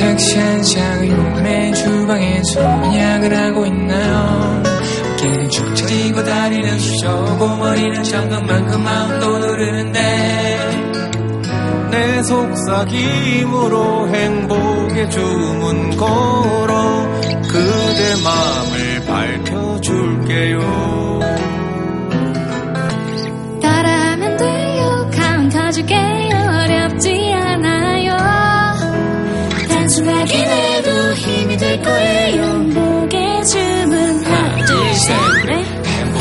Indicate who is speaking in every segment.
Speaker 1: 택시 한창을 요매 주방에서 소약을 하고 있나요? 어깨는 축 처지고 다리는 쑤셔고 머리는 잠깐만큼 마음도 누르는데
Speaker 2: 내 속삭임으로 행복의 주문 걸어 그대 마음을 밝혀줄게요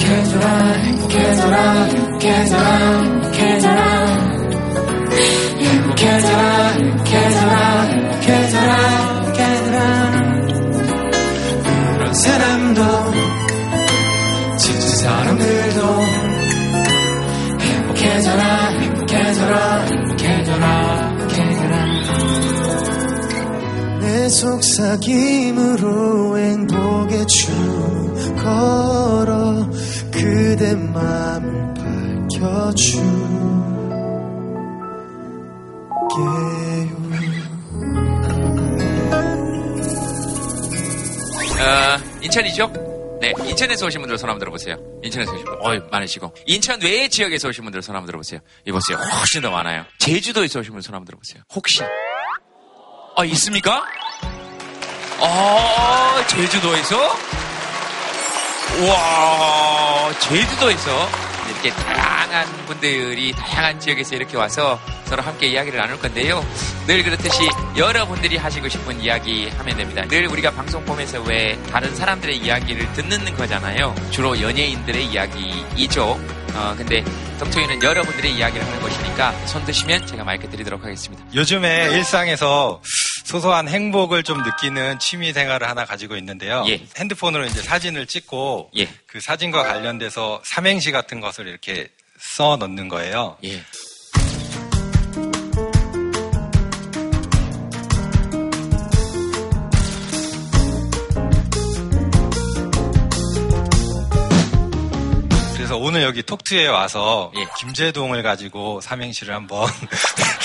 Speaker 1: 행복해져라 행복해져라 행복해져라 행복해져라 행복해져라 행복해져라 행복해져라 행복해져라 그런 사람도 지친 사람들도. 행복해져라 행복해져라 행복해져라 행복해져라
Speaker 2: 내 속삭임으로 행복의 춤 걸어 그대 마음을 밝혀줄게요
Speaker 3: 어, 인천이죠? 네, 인천에서 오신 분들 손 한번 들어보세요. 인천에서 오신 분들, 어이, 많으시고. 인천 외 지역에서 오신 분들 손 한번 들어보세요. 이보세요. 훨씬 더 많아요. 제주도에서 오신 분들 손 한번 들어보세요. 혹시? 아, 있습니까? 어, 제주도에서? 우와, 제주도에서 이렇게 다양한 분들이 다양한 지역에서 이렇게 와서 서로 함께 이야기를 나눌 건데요. 늘 그렇듯이 여러분들이 하시고 싶은 이야기 하면 됩니다. 늘 우리가 방송 보면서 왜 다른 사람들의 이야기를 듣는 거잖아요. 주로 연예인들의 이야기이죠. 어, 근데 덕토이는 여러분들의 이야기를 하는 것이니까 손 드시면 제가 마이크 드리도록 하겠습니다.
Speaker 4: 요즘에 일상에서 소소한 행복을 좀 느끼는 취미 생활을 하나 가지고 있는데요.
Speaker 3: 예.
Speaker 4: 핸드폰으로 이제 사진을 찍고
Speaker 3: 예.
Speaker 4: 그 사진과 관련돼서 삼행시 같은 것을 이렇게 써 넣는 거예요.
Speaker 3: 예.
Speaker 4: 그래서 오늘 여기 톡투에 와서
Speaker 3: 예.
Speaker 4: 김재동을 가지고 삼행시를 한번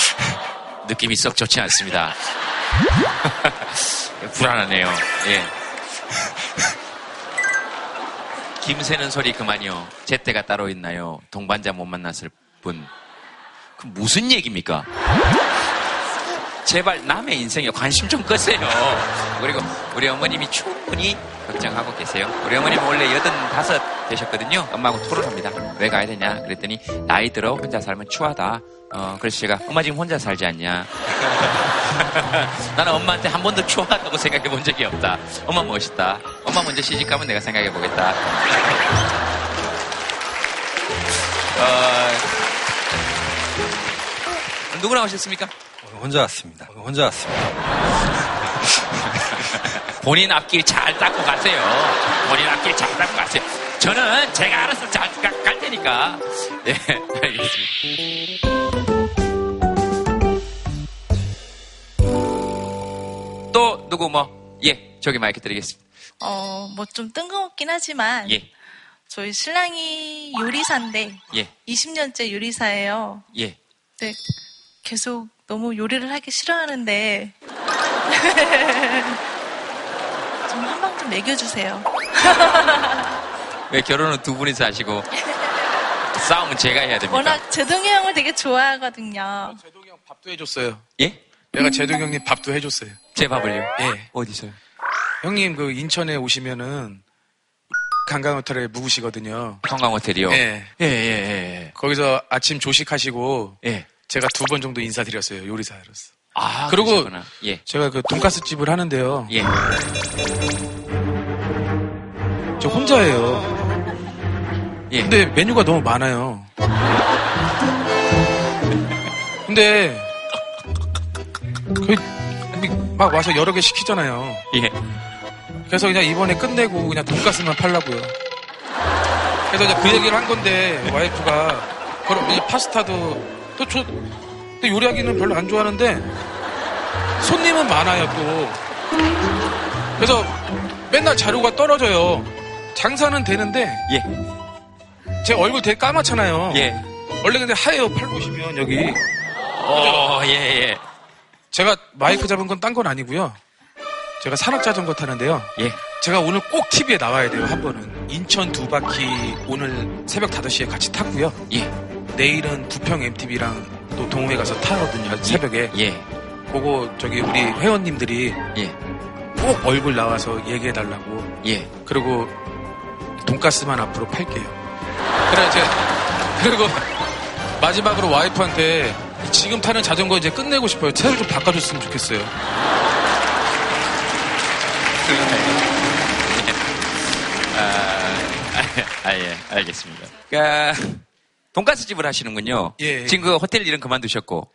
Speaker 3: 느낌이 썩 좋지 않습니다. 불안하네요. 예. 김새는 소리 그만요. 제 때가 따로 있나요? 동반자 못 만났을 뿐. 그 무슨 얘기입니까? 제발 남의 인생에 관심 좀 끄세요. 그리고 우리 어머님이 충분히 걱정하고 계세요. 우리 어머님은 원래 여든다섯 되셨거든요. 엄마하고 토론합니다. 왜 가야 되냐? 그랬더니 나이 들어 혼자 살면 추하다. 어, 그래서 제가 엄마 지금 혼자 살지 않냐? 나는 엄마한테 한 번도 추하다고 생각해 본 적이 없다. 엄마 멋있다. 엄마 먼저 시집 가면 내가 생각해 보겠다. 어, 누구랑 오셨습니까?
Speaker 4: 혼자 왔습니다. 혼자 왔습니다.
Speaker 3: 본인 앞길 잘 닦고 가세요. 본인 앞길 잘 닦고 가세요. 저는 제가 알아서 잘 갈 테니까. 네, 알겠습니다. 또 누구 뭐? 예, 저기 마이크 드리겠습니다.
Speaker 5: 어, 뭐 좀 뜬금없긴 하지만
Speaker 3: 예,
Speaker 5: 저희 신랑이 요리사인데
Speaker 3: 예,
Speaker 5: 20년째 요리사예요.
Speaker 3: 예.
Speaker 5: 근데 계속 너무 요리를 하기 싫어하는데 좀 한 방좀 먹여주세요.
Speaker 3: 왜 결혼은 두 분이서 하시고 싸움은 제가 해야 됩니까?
Speaker 5: 워낙 제동이 형을 되게 좋아하거든요.
Speaker 6: 제동이 형 밥도 해줬어요.
Speaker 3: 예?
Speaker 6: 내가 제동이 형님 밥도 해줬어요.
Speaker 3: 제 밥을요?
Speaker 6: 예.
Speaker 3: 어디서요?
Speaker 6: 형님 그 인천에 오시면은 관광호텔에 묵으시거든요.
Speaker 3: 관광호텔이요?
Speaker 6: 예.
Speaker 3: 예, 예, 예.
Speaker 6: 거기서 아침 조식하시고
Speaker 3: 예.
Speaker 6: 제가 두 번 정도 인사드렸어요. 요리사로서.
Speaker 3: 아,
Speaker 6: 그리고
Speaker 3: 그러시구나. 예.
Speaker 6: 제가 그 돈가스 집을 하는데요.
Speaker 3: 예.
Speaker 6: 저 혼자예요.
Speaker 3: 예.
Speaker 6: 근데 메뉴가 너무 많아요. 근데 막 와서 여러 개 시키잖아요.
Speaker 3: 예.
Speaker 6: 그래서 그냥 이번에 끝내고 그냥 돈가스만 팔라고요. 그래서 이제 그 얘기를 한 건데 와이프가 그럼 이제 파스타도 또 저, 근데 요리하기는 별로 안 좋아하는데 손님은 많아요 또. 그래서 맨날 자료가 떨어져요. 장사는 되는데
Speaker 3: 예.
Speaker 6: 제 얼굴 되게 까맣잖아요.
Speaker 3: 예.
Speaker 6: 원래 근데 하얘요 팔 보시면 여기.
Speaker 3: 어, 예, 예.
Speaker 6: 제가 마이크 잡은 건 딴 건 아니고요. 제가 산악 자전거 타는데요.
Speaker 3: 예.
Speaker 6: 제가 오늘 꼭 TV에 나와야 돼요, 한 번은. 인천 두 바퀴 오늘 새벽 5시에 같이 탔고요.
Speaker 3: 예.
Speaker 6: 내일은 부평 MTV랑 또 동호회 가서 타거든요, 새벽에.
Speaker 3: 예.
Speaker 6: 그거 저기 우리 회원님들이
Speaker 3: 예.
Speaker 6: 꼭 얼굴 나와서 얘기해 달라고.
Speaker 3: 예.
Speaker 6: 그리고 돈가스만 앞으로 팔게요. 그래, 제 그리고 마지막으로 와이프한테 지금 타는 자전거 이제 끝내고 싶어요. 차를 좀 바꿔줬으면 좋겠어요.
Speaker 3: 아, 아, 예. 알겠습니다. 그러니까 돈가스 집을 하시는군요.
Speaker 6: 예.
Speaker 3: 지금 그 호텔 일은 그만두셨고.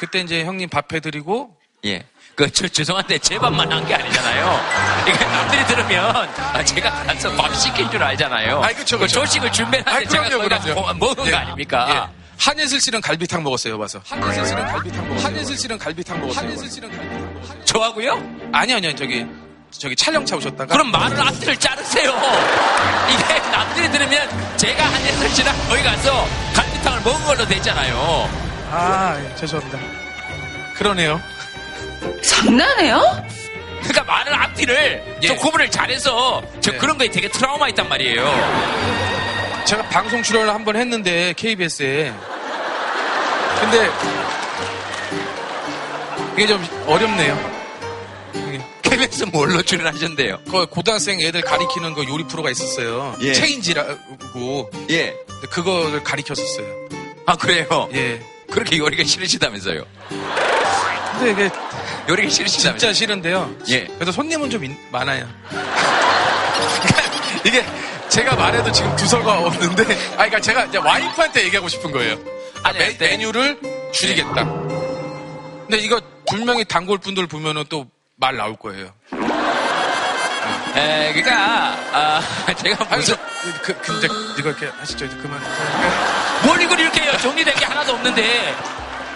Speaker 6: 그때 이제 형님 밥 해드리고
Speaker 3: 예. 그, 저, 죄송한데, 제 밥만 한 게 아니잖아요. 이게 남들이 들으면, 아, 제가 가서 밥 시킨 줄 알잖아요.
Speaker 6: 아이, 그쵸,
Speaker 3: 그
Speaker 6: 그쵸.
Speaker 3: 조식을 준비하는데 제가
Speaker 6: 그럼요,
Speaker 3: 먹은
Speaker 6: 예.
Speaker 3: 거 아닙니까?
Speaker 6: 예. 한예슬 씨는 갈비탕 먹었어요, 와서. 한예슬 씨는 갈비탕 먹었어요. 한예슬 씨는 갈비탕 먹었어요. 한예슬 씨는 갈비탕 먹었어요.
Speaker 3: 저하고요?
Speaker 6: 아니, 아니요, 저기, 저기 촬영 차 오셨다가.
Speaker 3: 그럼 말을 앞뒤를 자르세요. 이게 남들이 들으면 제가 한예슬 씨랑 거기 가서 갈비탕을 먹은 걸로 되잖아요.
Speaker 6: 아, 예, 죄송합니다. 그러네요.
Speaker 7: 장난해요?
Speaker 3: 그러니까 말을 앞뒤를
Speaker 6: 예.
Speaker 3: 좀 구분을 잘해서 저
Speaker 6: 예.
Speaker 3: 그런 거에 되게 트라우마 있단 말이에요.
Speaker 6: 제가 방송 출연을 한 번 했는데 KBS에 근데 이게 좀 어렵네요.
Speaker 3: KBS 뭘로 출연하셨는데요?
Speaker 6: 그 고등학생 애들 가리키는 그 요리 프로가 있었어요.
Speaker 3: 예.
Speaker 6: 체인지라고
Speaker 3: 예.
Speaker 6: 그거를 가리켰었어요.
Speaker 3: 아, 그래요?
Speaker 6: 예.
Speaker 3: 그렇게 요리가 싫으시다면서요?
Speaker 6: 근데 이게
Speaker 3: 요리가 싫으시다면서요?
Speaker 6: 진짜 싫은데요.
Speaker 3: 예.
Speaker 6: 그래서 손님은 좀 인- 많아요. 이게 제가 말해도 지금 두서가 없는데, 아, 그러니까 제가 이제 와이프한테 얘기하고 싶은 거예요. 아, 메,
Speaker 3: 네.
Speaker 6: 메뉴를 줄이겠다. 근데 이거 분명히 단골 분들 보면은 또 말 나올 거예요.
Speaker 3: 에, 그니까, 아, 제가 무슨,
Speaker 6: 저, 그, 근데 이거 이렇게 하시죠. 이제 그만.
Speaker 3: 뭘 이걸 이렇게 해요? 정리된 게 하나도 없는데.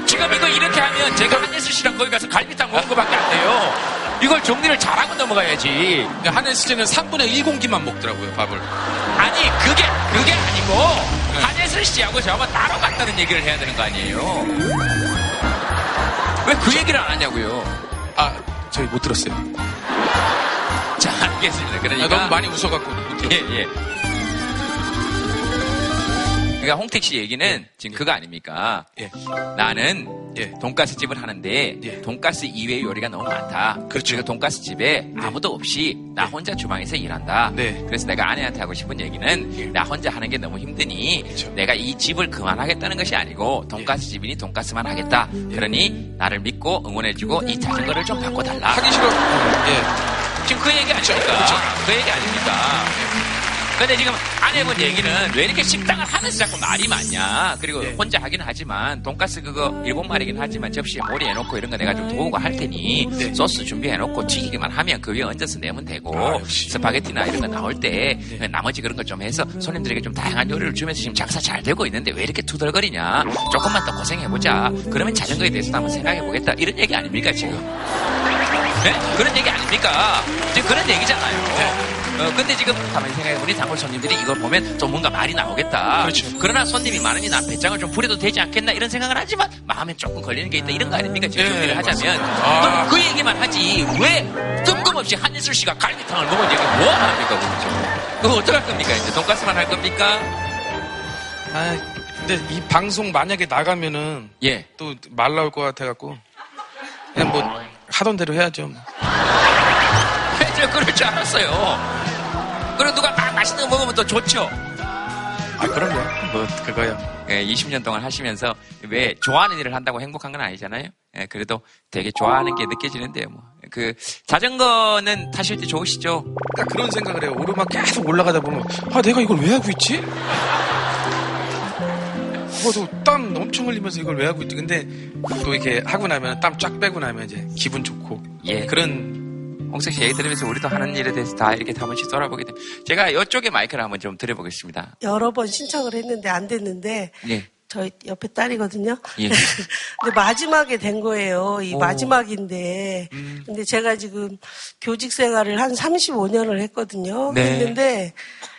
Speaker 3: 지금 이거 이렇게 하면 제가 한예슬 씨랑 거기 가서 갈비탕 먹은 거밖에 안 돼요. 이걸 정리를 잘하고 넘어가야지.
Speaker 6: 한혜수 씨는 3분의 1 공기만 먹더라고요, 밥을.
Speaker 3: 아니, 그게, 그게 아니고, 한예슬 씨하고 저하고 따로 갔다는 얘기를 해야 되는 거 아니에요? 왜 그 얘기를 안 하냐고요?
Speaker 6: 아, 저희 못 들었어요.
Speaker 3: 자, 알겠습니다.
Speaker 6: 아,
Speaker 3: 그러니까.
Speaker 6: 너무 많이 웃어갖고 못 들었어요.
Speaker 3: 예, 예. 그러니까 홍택 씨 얘기는 지금 그거 아닙니까?
Speaker 6: 예.
Speaker 3: 나는
Speaker 6: 예.
Speaker 3: 돈가스 집을 하는데
Speaker 6: 예.
Speaker 3: 돈가스 이외의 요리가 너무 많다.
Speaker 6: 그렇죠.
Speaker 3: 그리고 돈가스 집에 아무도 없이 나 혼자 주방에서 일한다.
Speaker 6: 네.
Speaker 3: 그래서 내가 아내한테 하고 싶은 얘기는 나 혼자 하는 게 너무 힘드니
Speaker 6: 그렇죠.
Speaker 3: 내가 이 집을 그만하겠다는 것이 아니고 돈가스 집이니 돈가스만 하겠다. 그러니 나를 믿고 응원해주고 이 자전거를 좀 바꿔달라.
Speaker 6: 하기 싫어. 예.
Speaker 3: 지금 그 얘기 아닙니까?
Speaker 6: 그렇죠.
Speaker 3: 그 얘기 아닙니까? 근데 지금 아내분 얘기는 왜 이렇게 식당을 하면서 자꾸 말이 많냐. 그리고
Speaker 6: 네.
Speaker 3: 혼자 하긴 하지만 돈가스 그거 일본 말이긴 하지만 접시에 모리 해놓고 이런 거 내가 좀 도우고 할 테니
Speaker 6: 네.
Speaker 3: 소스 준비해놓고 튀기기만 하면 그 위에 얹어서 내면 되고
Speaker 6: 아.
Speaker 3: 스파게티나 이런 거 나올 때
Speaker 6: 네.
Speaker 3: 나머지 그런 거 좀 해서 손님들에게 좀 다양한 요리를 주면서 지금 장사 잘 되고 있는데 왜 이렇게 투덜거리냐. 조금만 더 고생해보자. 그러면 자전거에 대해서 한번 생각해보겠다. 이런 얘기 아닙니까 지금? 네? 그런 얘기 아닙니까? 지금 그런 얘기잖아요. 어, 근데 지금 가만히 생각해보니 단골 손님들이 이걸 보면 좀 뭔가 말이 나오겠다.
Speaker 6: 그렇죠.
Speaker 3: 그러나 손님이 많으니 난 배짱을 좀 부려도 되지 않겠나 이런 생각을 하지만 마음에 조금 걸리는 게 있다. 이런 거 아닙니까? 지금
Speaker 6: 예,
Speaker 3: 정리를 하자면.
Speaker 6: 아.
Speaker 3: 그 얘기만 하지. 왜 뜬금없이 한예슬 씨가 갈비탕을 먹은 얘기 뭐 합니까? 그거 그거 어떡할 겁니까? 이제 돈가스만 할 겁니까?
Speaker 6: 아, 근데 이 방송 만약에 나가면은
Speaker 3: 예.
Speaker 6: 또 말 나올 것 같아갖고 그냥 뭐 하던 대로 해야죠. 뭐.
Speaker 3: 끓을 줄 알았어요. 그리고 누가 막 맛있는 거 먹으면 또 좋죠.
Speaker 6: 아, 그럼요. 뭐 그거야.
Speaker 3: 예, 20년 동안 하시면서 왜 좋아하는 일을 한다고 행복한 건 아니잖아요. 예, 그래도 되게 좋아하는 게 느껴지는데요. 뭐. 그 자전거는 타실 때 좋으시죠?
Speaker 6: 딱 그런 생각을 해요. 오르막 계속 올라가다 보면 아 내가 이걸 왜 하고 있지? 뭐또땀 엄청 흘리면서 이걸 왜 하고 있지? 근데 또 이렇게 하고 나면 땀 쫙 빼고 나면 이제 기분 좋고
Speaker 3: 예.
Speaker 6: 그런
Speaker 3: 홍석 씨 얘기 들으면서 우리도 하는 일에 대해서 다 이렇게 한 번씩 돌아보게 돼. 제가 이쪽에 마이크를 한번 좀 드려보겠습니다.
Speaker 8: 여러 번 신청을 했는데 안 됐는데
Speaker 3: 예.
Speaker 8: 저희 옆에 딸이거든요.
Speaker 3: 예.
Speaker 8: 근데 마지막에 된 거예요. 이
Speaker 3: 오.
Speaker 8: 마지막인데.
Speaker 3: 음.
Speaker 8: 근데 제가 지금 교직 생활을 한 35년을 했거든요.
Speaker 3: 네.
Speaker 8: 했는데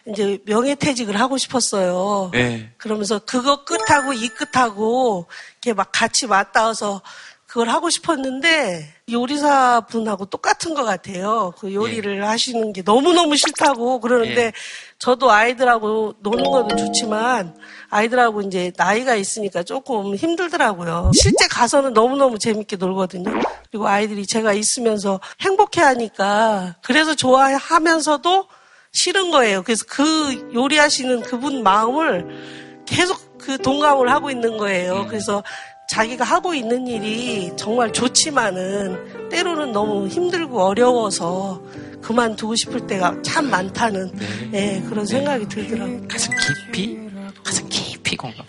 Speaker 8: 이제 명예퇴직을 하고 싶었어요.
Speaker 3: 예.
Speaker 8: 그러면서 그거 끝하고 이 끝하고 이렇게 막 같이 맞닿아서 그걸 하고 싶었는데 요리사 분하고 똑같은 것 같아요. 그 요리를 하시는 게 너무너무 싫다고 그러는데
Speaker 3: 예.
Speaker 8: 저도 아이들하고 노는 것도 좋지만 아이들하고 이제 나이가 있으니까 조금 힘들더라고요. 실제 가서는 너무너무 재밌게 놀거든요. 그리고 아이들이 제가 있으면서 행복해 하니까 그래서 좋아하면서도 싫은 거예요. 그래서 그 요리하시는 그분 마음을 계속 그 동감을 하고 있는 거예요. 그래서 자기가 하고 있는 일이 정말 좋지만은 때로는 너무 힘들고 어려워서 그만두고 싶을 때가 참 많다는 예, 그런 생각이 들더라고요.
Speaker 3: 가슴 깊이, 가슴 깊이 공감.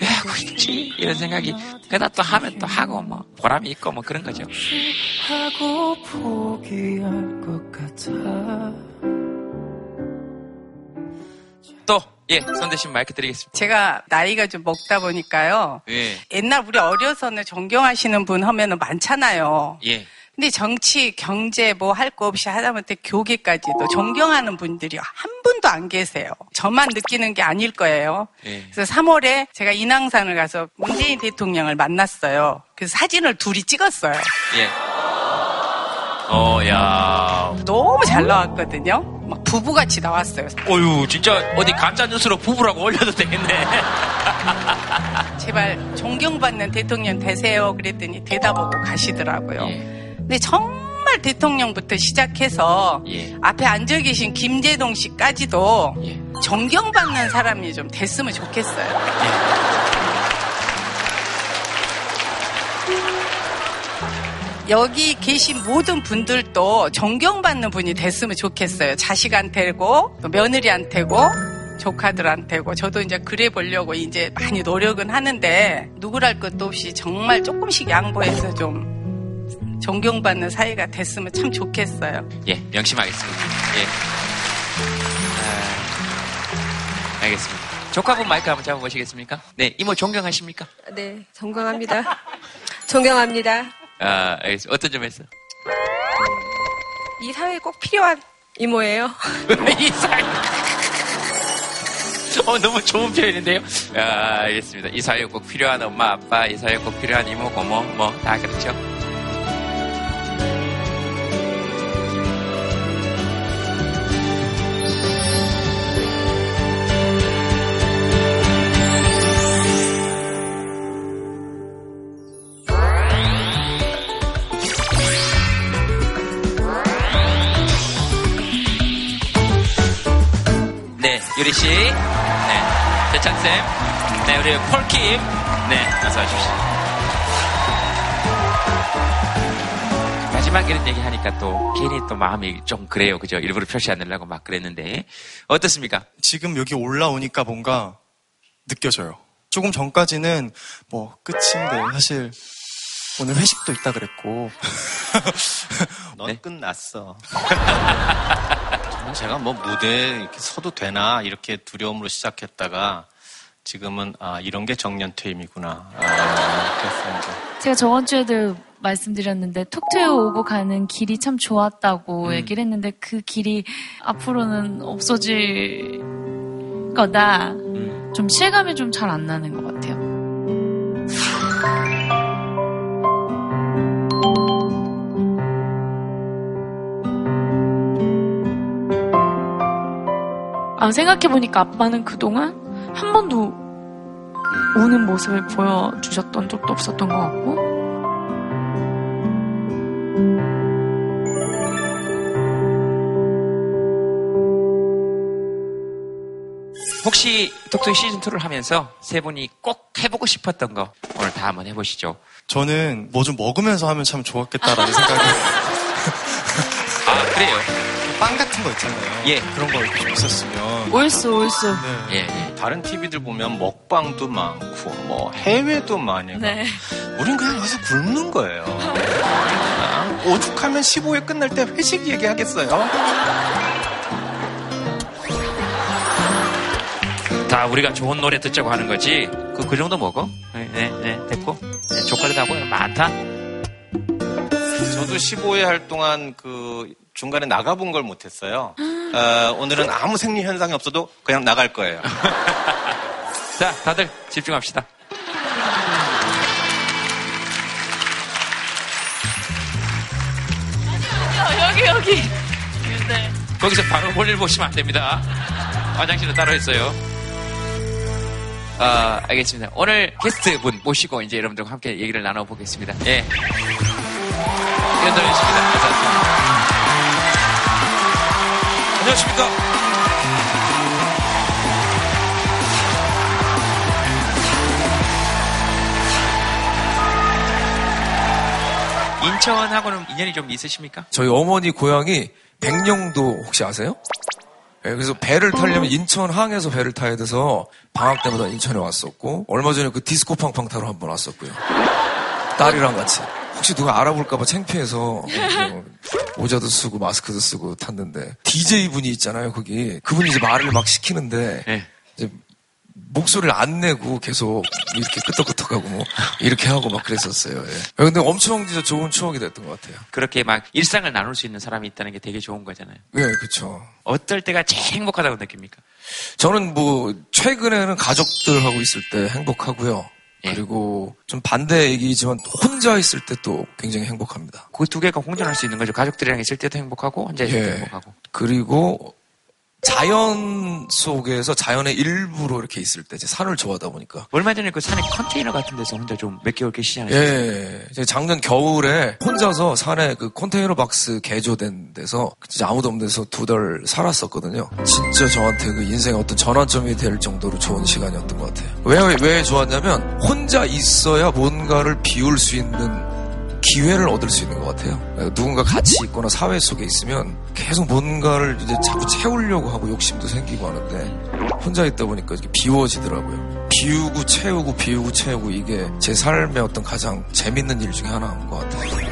Speaker 3: 왜 하고 있지? 이런 생각이, 그러다 또 하면 또 하고, 뭐, 보람이 있고, 뭐 그런 거죠.
Speaker 2: 하고 포기할 것 같아
Speaker 3: 또, 예, 손대신 마이크 드리겠습니다.
Speaker 9: 제가 나이가 좀 먹다 보니까요.
Speaker 3: 예,
Speaker 9: 옛날 우리 어려서는 존경하시는 분 하면은 많잖아요.
Speaker 3: 예.
Speaker 9: 근데 정치, 경제 뭐 할 거 없이 하다못해 교계까지도 존경하는 분들이 한 분도 안 계세요. 저만 느끼는 게 아닐 거예요.
Speaker 3: 예.
Speaker 9: 그래서 3월에 제가 인왕산을 가서 문재인 대통령을 만났어요. 그래서 사진을 둘이 찍었어요.
Speaker 3: 예. 어, 야.
Speaker 9: 너무 잘 나왔거든요. 막 부부같이 나왔어요.
Speaker 3: 어유 진짜 어디 가짜 뉴스로 부부라고 올려도 되겠네.
Speaker 9: 제발 존경받는 대통령 되세요. 그랬더니 대답하고 가시더라고요.
Speaker 3: 예.
Speaker 9: 근데 정말 대통령부터 시작해서
Speaker 3: 예.
Speaker 9: 앞에 앉아 계신 김재동 씨까지도
Speaker 3: 예.
Speaker 9: 존경받는 사람이 좀 됐으면 좋겠어요. 여기 계신 모든 분들도 존경받는 분이 됐으면 좋겠어요. 자식한테고, 또 며느리한테고, 조카들한테고. 저도 이제 그래 보려고 이제 많이 노력은 하는데, 누구랄 것도 없이 정말 조금씩 양보해서 좀 존경받는 사이가 됐으면 참 좋겠어요.
Speaker 3: 예, 명심하겠습니다. 예. 아, 알겠습니다. 조카분 마이크 한번 잡아보시겠습니까? 네, 이모 존경하십니까?
Speaker 10: 네, 존경합니다. 존경합니다.
Speaker 3: 아, 알겠습니다. 어떤 점에서?
Speaker 10: 이 사회에 꼭 필요한 이모예요.
Speaker 3: 이 사회. 어, 너무 좋은 표현인데요? 아, 알겠습니다. 이 사회에 꼭 필요한 엄마, 아빠, 이 사회에 꼭 필요한 이모, 고모, 뭐, 다 그렇죠. 대찬 쌤. 네, 우리 폴킴. 네, 어서 오십시오. 마지막 이런 얘기 하니까 또 괜히 또 마음이 좀 그래요. 그죠? 일부러 표시 안 내려고 막 그랬는데. 어떻습니까?
Speaker 11: 지금 여기 올라오니까 뭔가 느껴져요. 조금 전까지는 뭐 끝인데 사실 오늘 회식도 있다 그랬고
Speaker 12: 넌
Speaker 3: 네.
Speaker 12: 끝났어. 저는 제가 뭐 무대에 이렇게 서도 되나 이렇게 두려움으로 시작했다가 지금은 아 이런 게 정년퇴임이구나. 아.
Speaker 7: 제가 저번 주에도 말씀드렸는데 톡투에 오고 가는 길이 참 좋았다고
Speaker 3: 음.
Speaker 7: 얘기를 했는데 그 길이 앞으로는 없어질 거다.
Speaker 3: 음.
Speaker 7: 좀 실감이 좀 잘 안 나는 것 같아요. 아, 생각해보니까 아빠는 그동안 한 번도 우는 모습을 보여주셨던 적도 없었던 것 같고,
Speaker 3: 혹시 톡톡 시즌2를 하면서 세 분이 꼭 해보고 싶었던 거 오늘 다 한번 해보시죠.
Speaker 11: 저는 뭐 좀 먹으면서 하면 참 좋았겠다라는 생각이
Speaker 3: 아, 그래요?
Speaker 11: 빵 같은 거 있잖아요.
Speaker 3: 예.
Speaker 11: 그런 거 이렇게 좀 있었으면
Speaker 7: 올수, 올수.
Speaker 11: 네.
Speaker 3: 예, 예.
Speaker 12: 다른 TV들 보면 먹방도 많고 뭐 해외도 많이 가.
Speaker 7: 네.
Speaker 12: 우린 그냥 와서 굶는 거예요. 그냥 오죽하면 15회 끝날 때 회식 얘기하겠어요.
Speaker 3: 다 우리가 좋은 노래 듣자고 하는 거지. 그, 그 정도 먹어? 네, 네, 네, 됐고. 네, 조카들 하고 많다?
Speaker 12: 저도 15회 할 동안 그 중간에 나가본 걸 못했어요. 어, 오늘은 아무 생리 현상이 없어도 그냥 나갈 거예요.
Speaker 3: 자, 다들 집중합시다.
Speaker 7: 여기, 여기. 네.
Speaker 3: 거기서 바로 볼일 보시면 안 됩니다. 화장실은 따로 있어요. 아, 알겠습니다. 오늘 게스트 분 모시고 이제 여러분들과 함께 얘기를 나눠보겠습니다. 예. 감사합니다.
Speaker 6: 안녕하십니까.
Speaker 3: 인천하고는 인연이 좀 있으십니까?
Speaker 13: 저희 어머니 고향이 백령도 혹시 아세요? 예, 그래서 배를 타려면 인천 항에서 배를 타야 돼서 방학 때마다 인천에 왔었고 얼마 전에 그 디스코 팡팡 타러 한 번 왔었고요. 딸이랑 같이. 혹시 누가 알아볼까봐 창피해서 뭐 모자도 쓰고 마스크도 쓰고 탔는데 DJ 분이 있잖아요 거기 그분이 이제 말을 막 시키는데
Speaker 3: 네.
Speaker 13: 이제 목소리를 안 내고 계속 이렇게 끄덕끄덕하고 뭐 이렇게 하고 막 그랬었어요. 예. 근데 엄청 진짜 좋은 추억이 됐던 것 같아요.
Speaker 3: 그렇게 막 일상을 나눌 수 있는 사람이 있다는 게 되게 좋은 거잖아요.
Speaker 13: 예, 그렇죠.
Speaker 3: 어떨 때가 제일 행복하다고 느낍니까?
Speaker 13: 저는 뭐 최근에는 가족들하고 있을 때 행복하고요. 그리고 좀 반대 얘기지만 혼자 있을 때 또 굉장히 행복합니다.
Speaker 3: 그 두 개가 공존할 수 있는 거죠. 가족들이랑 있을 때도 행복하고 혼자 있을 때도
Speaker 13: 예.
Speaker 3: 행복하고.
Speaker 13: 그리고 자연 속에서 자연의 일부로 이렇게 있을 때 이제 산을 좋아하다 보니까
Speaker 3: 얼마 전에 그 산에 컨테이너 같은 데서 혼자 좀 몇 개월 않으셨어요?
Speaker 13: 예, 제가 작년 겨울에 혼자서 산에 그 컨테이너 박스 개조된 데서 진짜 아무도 없는 데서 두 달 살았었거든요. 진짜 저한테 그 인생의 어떤 전환점이 될 정도로 좋은 시간이었던 것 같아요. 왜, 왜 좋았냐면 혼자 있어야 뭔가를 비울 수 있는 기회를 얻을 수 있는 것 같아요. 누군가 같이 있거나 사회 속에 있으면 계속 뭔가를 이제 자꾸 채우려고 하고 욕심도 생기고 하는데 혼자 있다 보니까 이렇게 비워지더라고요. 비우고 채우고 비우고 채우고 이게 제 삶의 어떤 가장 재밌는 일 중에 하나인 것 같아요.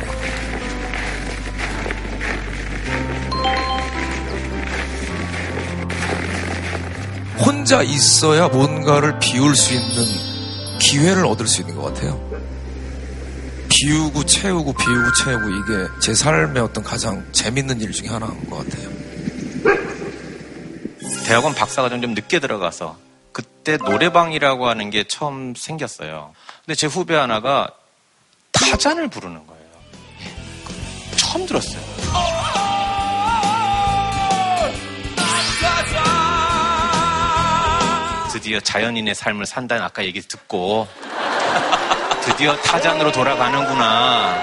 Speaker 13: 혼자 있어야 뭔가를 비울 수 있는 기회를 얻을 수 있는 것 같아요. 비우고 채우고 비우고 채우고 이게 제 삶의 어떤 가장 재밌는 일 중에 하나인 것 같아요.
Speaker 12: 대학원 박사과정 좀 늦게 들어가서 그때 노래방이라고 하는 게 처음 생겼어요. 근데 제 후배 하나가 타잔을 부르는 거예요. 처음 들었어요. 드디어 자연인의 삶을 산다는 아까 얘기 듣고 드디어 타잔으로 돌아가는구나.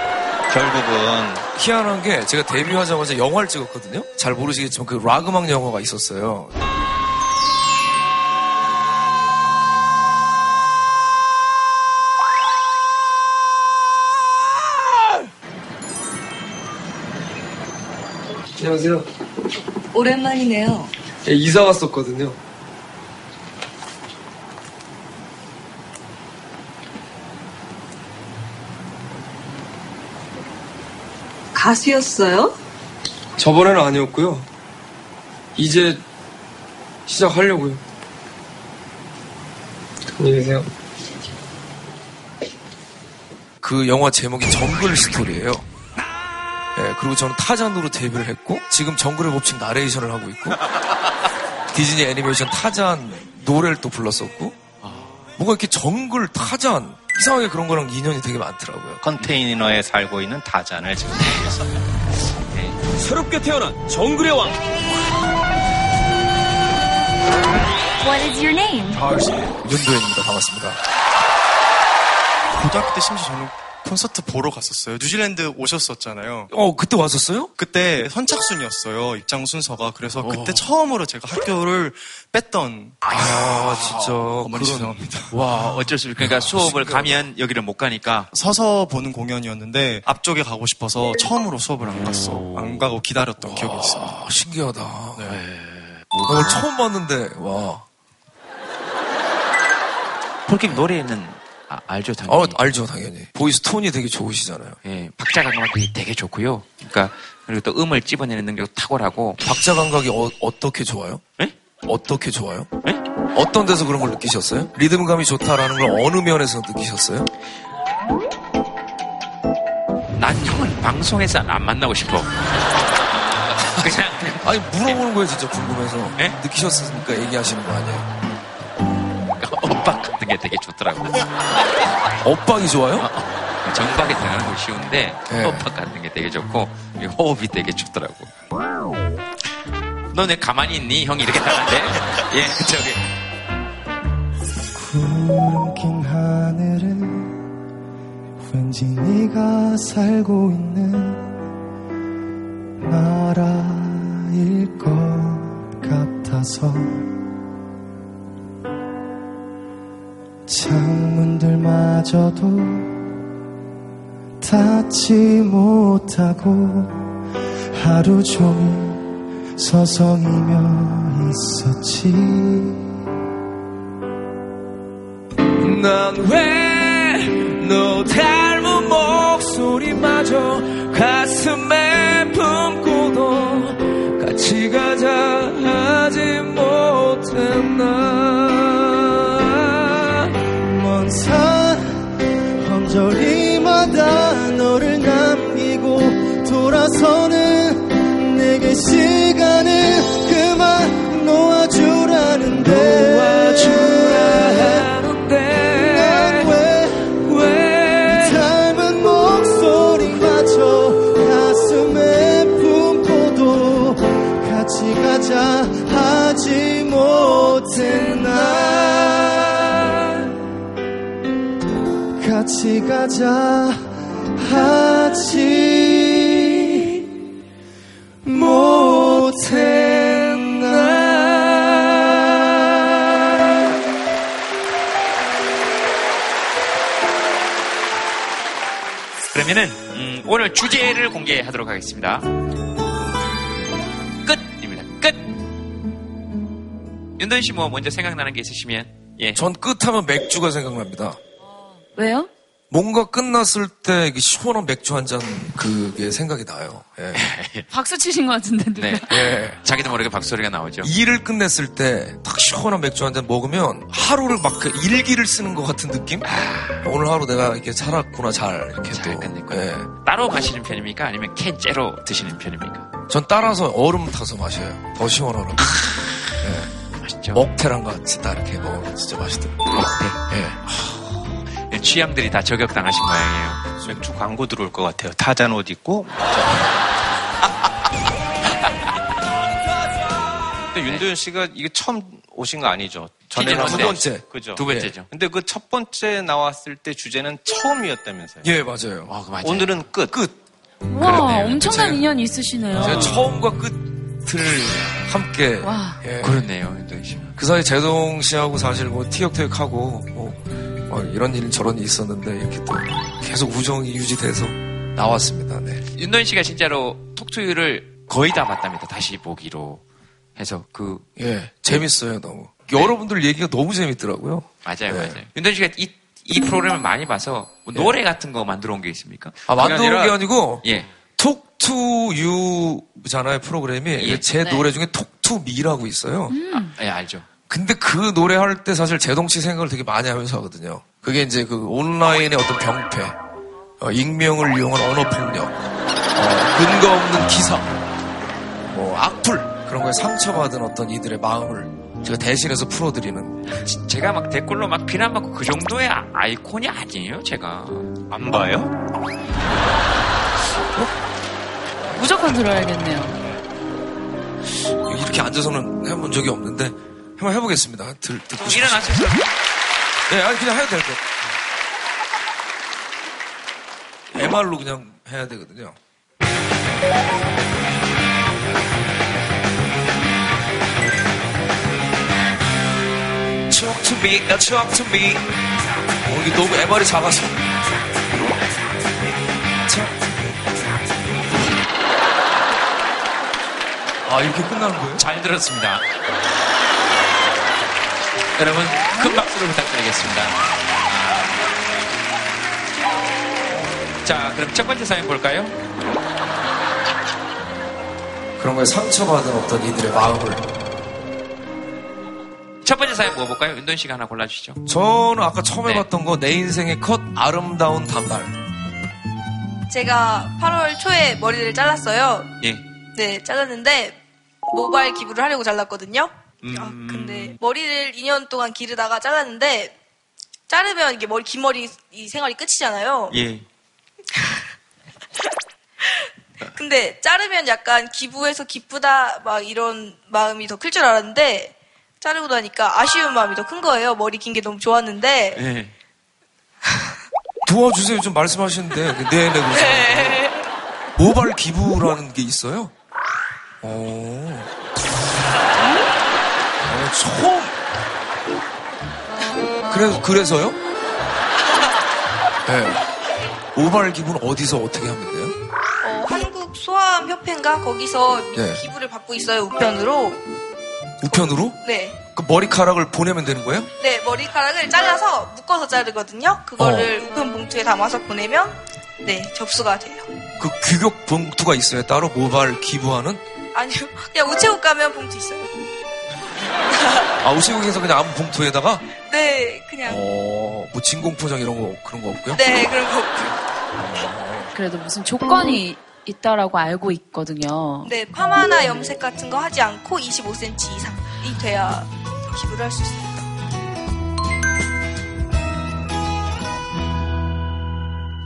Speaker 12: 결국은
Speaker 13: 희한한 게 제가 데뷔하자마자 영화를 찍었거든요. 잘 모르시겠지만 그 락 음악 영화가 있었어요. 안녕하세요.
Speaker 14: 오랜만이네요.
Speaker 13: 예, 이사 왔었거든요.
Speaker 14: 가수였어요?
Speaker 13: 저번에는 아니었고요. 이제 시작하려고요. 안녕히 계세요. 그 영화 제목이 정글 스토리예요. 예, 그리고 저는 타잔으로 데뷔를 했고 지금 정글의 법칙 나레이션을 하고 있고 디즈니 애니메이션 타잔 노래를 또 불렀었고 뭔가 이렇게 정글 타잔 이상하게 그런 거랑 인연이 되게 많더라고요.
Speaker 12: 컨테이너에 살고 있는 타잔을 지금 부르고 있어요.
Speaker 15: 새롭게 태어난 정글의 왕.
Speaker 16: What is your name?
Speaker 13: 가을씨 윤도현입니다. 반갑습니다.
Speaker 11: 고등학교 때 심지어 저는 콘서트 보러 갔었어요. 뉴질랜드 오셨었잖아요.
Speaker 13: 어, 그때 왔었어요?
Speaker 11: 그때 선착순이었어요. 입장 순서가. 그래서 그때 처음으로 제가 학교를 뺐던.
Speaker 13: 아, 진짜.
Speaker 11: 어머니 죄송합니다.
Speaker 3: 와, 어쩔 수 없이. 그러니까 수업을 가면 여기를 못 가니까.
Speaker 11: 서서 보는 공연이었는데 앞쪽에 가고 싶어서 처음으로 수업을 안 갔어. 안 가고 기다렸던 기억이 있습니다.
Speaker 13: 아, 신기하다. 오늘 처음 봤는데, 와.
Speaker 3: 폴킴 노래는 아, 알죠, 당연히.
Speaker 13: 어, 알죠, 당연히. voice 톤이 되게 좋으시잖아요.
Speaker 3: 예, 박자 감각이 되게 좋고요. 그러니까 그리고 또 음을 집어내는 능력도 탁월하고.
Speaker 13: 박자 감각이 어, 떻게 좋아요?
Speaker 3: 예?
Speaker 13: 어떻게 좋아요?
Speaker 3: 예?
Speaker 13: 어떤 데서 그런 걸 느끼셨어요? 리듬감이 좋다라는 걸 어느 면에서 느끼셨어요?
Speaker 3: 난 형을 방송에서 안 만나고 싶어. 그냥
Speaker 13: 아니 물어보는 거예요, 진짜 궁금해서.
Speaker 3: 예?
Speaker 13: 느끼셨으니까 얘기하시는 거 아니에요?
Speaker 3: 엇박 같은 게 되게 좋더라고요.
Speaker 13: 엇박이 좋아요?
Speaker 3: 정박에 들어가는 거 쉬운데
Speaker 13: 네.
Speaker 3: 호흡 갖는 게 되게 좋고 이 호흡이 되게 좋더라고. 너네 가만히 있니? 형이 이렇게 따는데 예 저기
Speaker 2: 구름 낀 하늘에 왠지 네가 살고 있는 나라일 것 같아서 창문들마저도 닫지 못하고 하루 종일 서성이며 있었지. 난 왜 너 닮은 목소리마저 가슴에 품고도 같이 가자 하지 못했나 언저리마다 너를 남기고 돌아서는 내게 시간을 그만 놓아주라는데. 놓아주 가자 하지 못했나
Speaker 3: 그러면은 음, 오늘 주제를 공개하도록 하겠습니다. 끝입니다. 끝. 윤돈 씨뭐 먼저 생각나는 게 있으시면 예.
Speaker 13: 전 끝하면 맥주가 생각납니다.
Speaker 7: 왜요?
Speaker 13: 뭔가 끝났을 때 시원한 맥주 한 잔 그게 생각이 나요. 예.
Speaker 7: 박수 치신 것 같은데 누가?
Speaker 3: 네.
Speaker 13: 예.
Speaker 3: 자기도 모르게 박소리가 나오죠.
Speaker 13: 일을 끝냈을 때 딱 시원한 맥주 한 잔 먹으면 하루를 막 그 일기를 쓰는 것 같은 느낌? 오늘 하루 내가 이렇게 살았구나 잘 이렇게 또. 예.
Speaker 3: 따로 마시는 편입니까? 아니면 캔째로 드시는 편입니까?
Speaker 13: 전 따라서 얼음 타서 마셔요. 더 시원하라고. 예.
Speaker 3: 맛있죠.
Speaker 13: 먹태랑 같이 딱 이렇게 먹으면 진짜 맛있더라고요.
Speaker 3: 먹태.
Speaker 13: 예.
Speaker 3: 취향들이 다 저격당하신 모양이에요.
Speaker 12: 맥주 광고 들어올 것 같아요. 타잔 옷 입고. 근데 윤도현 씨가 이게 처음 오신 거 아니죠? 전에는
Speaker 13: 두 번째.
Speaker 12: 그죠?
Speaker 3: 두 번째죠.
Speaker 12: 예. 근데 그 첫 번째 나왔을 때 주제는 처음이었다면서요?
Speaker 13: 예, 맞아요.
Speaker 12: 오늘은 끝.
Speaker 13: 끝.
Speaker 7: 와. 엄청난 인연이 있으시네요.
Speaker 13: 제가 처음과 끝을 함께.
Speaker 7: 와.
Speaker 13: 예.
Speaker 3: 그렇네요, 윤도현 씨.
Speaker 13: 그 사이 제동 씨하고 사실 뭐 티격태격하고 뭐, 뭐 이런 일 저런 일 있었는데 이렇게 또 계속 우정이 유지돼서 나왔습니다. 네.
Speaker 3: 윤도현 씨가 진짜로 톡투유를 거의 다 봤답니다. 다시 보기로 해서 그
Speaker 13: 예, 재밌어요 너무. 여러분들 얘기가 너무 재밌더라고요.
Speaker 3: 맞아요,
Speaker 13: 네.
Speaker 3: 맞아요. 윤도현 씨가 이, 이 프로그램을 많이 봐서 뭐 노래 같은 거 만들어 온 게 있습니까?
Speaker 13: 아 만들어 온 게 아니고
Speaker 3: 예.
Speaker 13: 톡투유잖아요 프로그램이
Speaker 3: 예.
Speaker 13: 제
Speaker 3: 네.
Speaker 13: 노래 중에 톡투미라고 있어요.
Speaker 3: 아, 예, 알죠.
Speaker 13: 근데 그 노래 할 때 사실 제동 씨 생각을 되게 많이 하면서 하거든요. 그게 이제 그 온라인의 어떤 병폐, 어, 익명을 이용한 언어 폭력, 어, 근거 없는 기사, 뭐 악플 그런 거에 상처받은 어떤 이들의 마음을 제가 대신해서 풀어드리는.
Speaker 3: 제가 막 댓글로 막 비난받고 그 정도의 아- 아이콘이 아니에요, 제가.
Speaker 12: 안 봐요?
Speaker 7: 무조건 들어야겠네요.
Speaker 13: 이렇게 앉아서는 해본 적이 없는데 한번 해보겠습니다. 들, 듣고 싶
Speaker 3: 일어나셔서.
Speaker 13: 네, 아니 그냥 해도 될 것. MR로 그냥 해야 되거든요. Talk to me, now talk to me. 어, 이게 너무 MR이 작아서. 아, 이렇게 끝나는 거예요?
Speaker 3: 잘 들었습니다. 여러분, 큰 박수를 부탁드리겠습니다. 자, 그럼 첫 번째 사연 볼까요?
Speaker 13: 그런 거에 상처받은 어떤 이들의 마음을.
Speaker 3: 첫 번째 사연 뭐 볼까요? 윤돈 씨가 하나 골라주시죠.
Speaker 13: 저는 아까 처음에 봤던 거 내 인생의 컷 아름다운 단발.
Speaker 17: 제가 8월 초에 머리를 잘랐어요.
Speaker 3: 예.
Speaker 17: 네, 잘랐는데 모바일 기부를 하려고 잘랐거든요.
Speaker 3: 음,
Speaker 17: 아, 근데 머리를 2년 동안 기르다가 잘랐는데 자르면 이게 머리 긴 머리 이 생활이 끝이잖아요.
Speaker 3: 예.
Speaker 17: 근데 자르면 약간 기부해서 기쁘다 막 이런 마음이 더 클 줄 알았는데 자르고 나니까 아쉬운 마음이 더 큰 거예요. 머리 긴 게 너무 좋았는데.
Speaker 13: 네. 도와주세요. 좀 말씀하시는데. 네네, 그러세요. 모발 기부라는 게 있어요? 오. 어, 처음. 그래, 그래서요? 네. 모발 기부는 어디서 어떻게 하면 돼요?
Speaker 17: 어, 한국 소아암 협회인가 거기서
Speaker 13: 네.
Speaker 17: 기부를 받고 있어요 우편으로.
Speaker 13: 우편으로?
Speaker 17: 네.
Speaker 13: 그 머리카락을 보내면 되는 거예요?
Speaker 17: 네 머리카락을 잘라서 묶어서 자르거든요. 그거를
Speaker 13: 어.
Speaker 17: 우편 봉투에 담아서 보내면 네 접수가 돼요.
Speaker 13: 그 규격 봉투가 있어요. 따로 모발 기부하는?
Speaker 17: 아니요 그냥 우체국 가면 봉투 있어요.
Speaker 13: 아, 우체국에서 그냥 아무 봉투에다가?
Speaker 17: 네 그냥
Speaker 13: 어, 뭐 진공포장 이런 거, 그런 거 없고요?
Speaker 17: 네 그런 거 없고요.
Speaker 7: 그래도 무슨 조건이 있다라고 알고 있거든요.
Speaker 17: 네 파마나 염색 같은 거 하지 않고 25cm 이상이 돼야 기부를 할 수 있어요.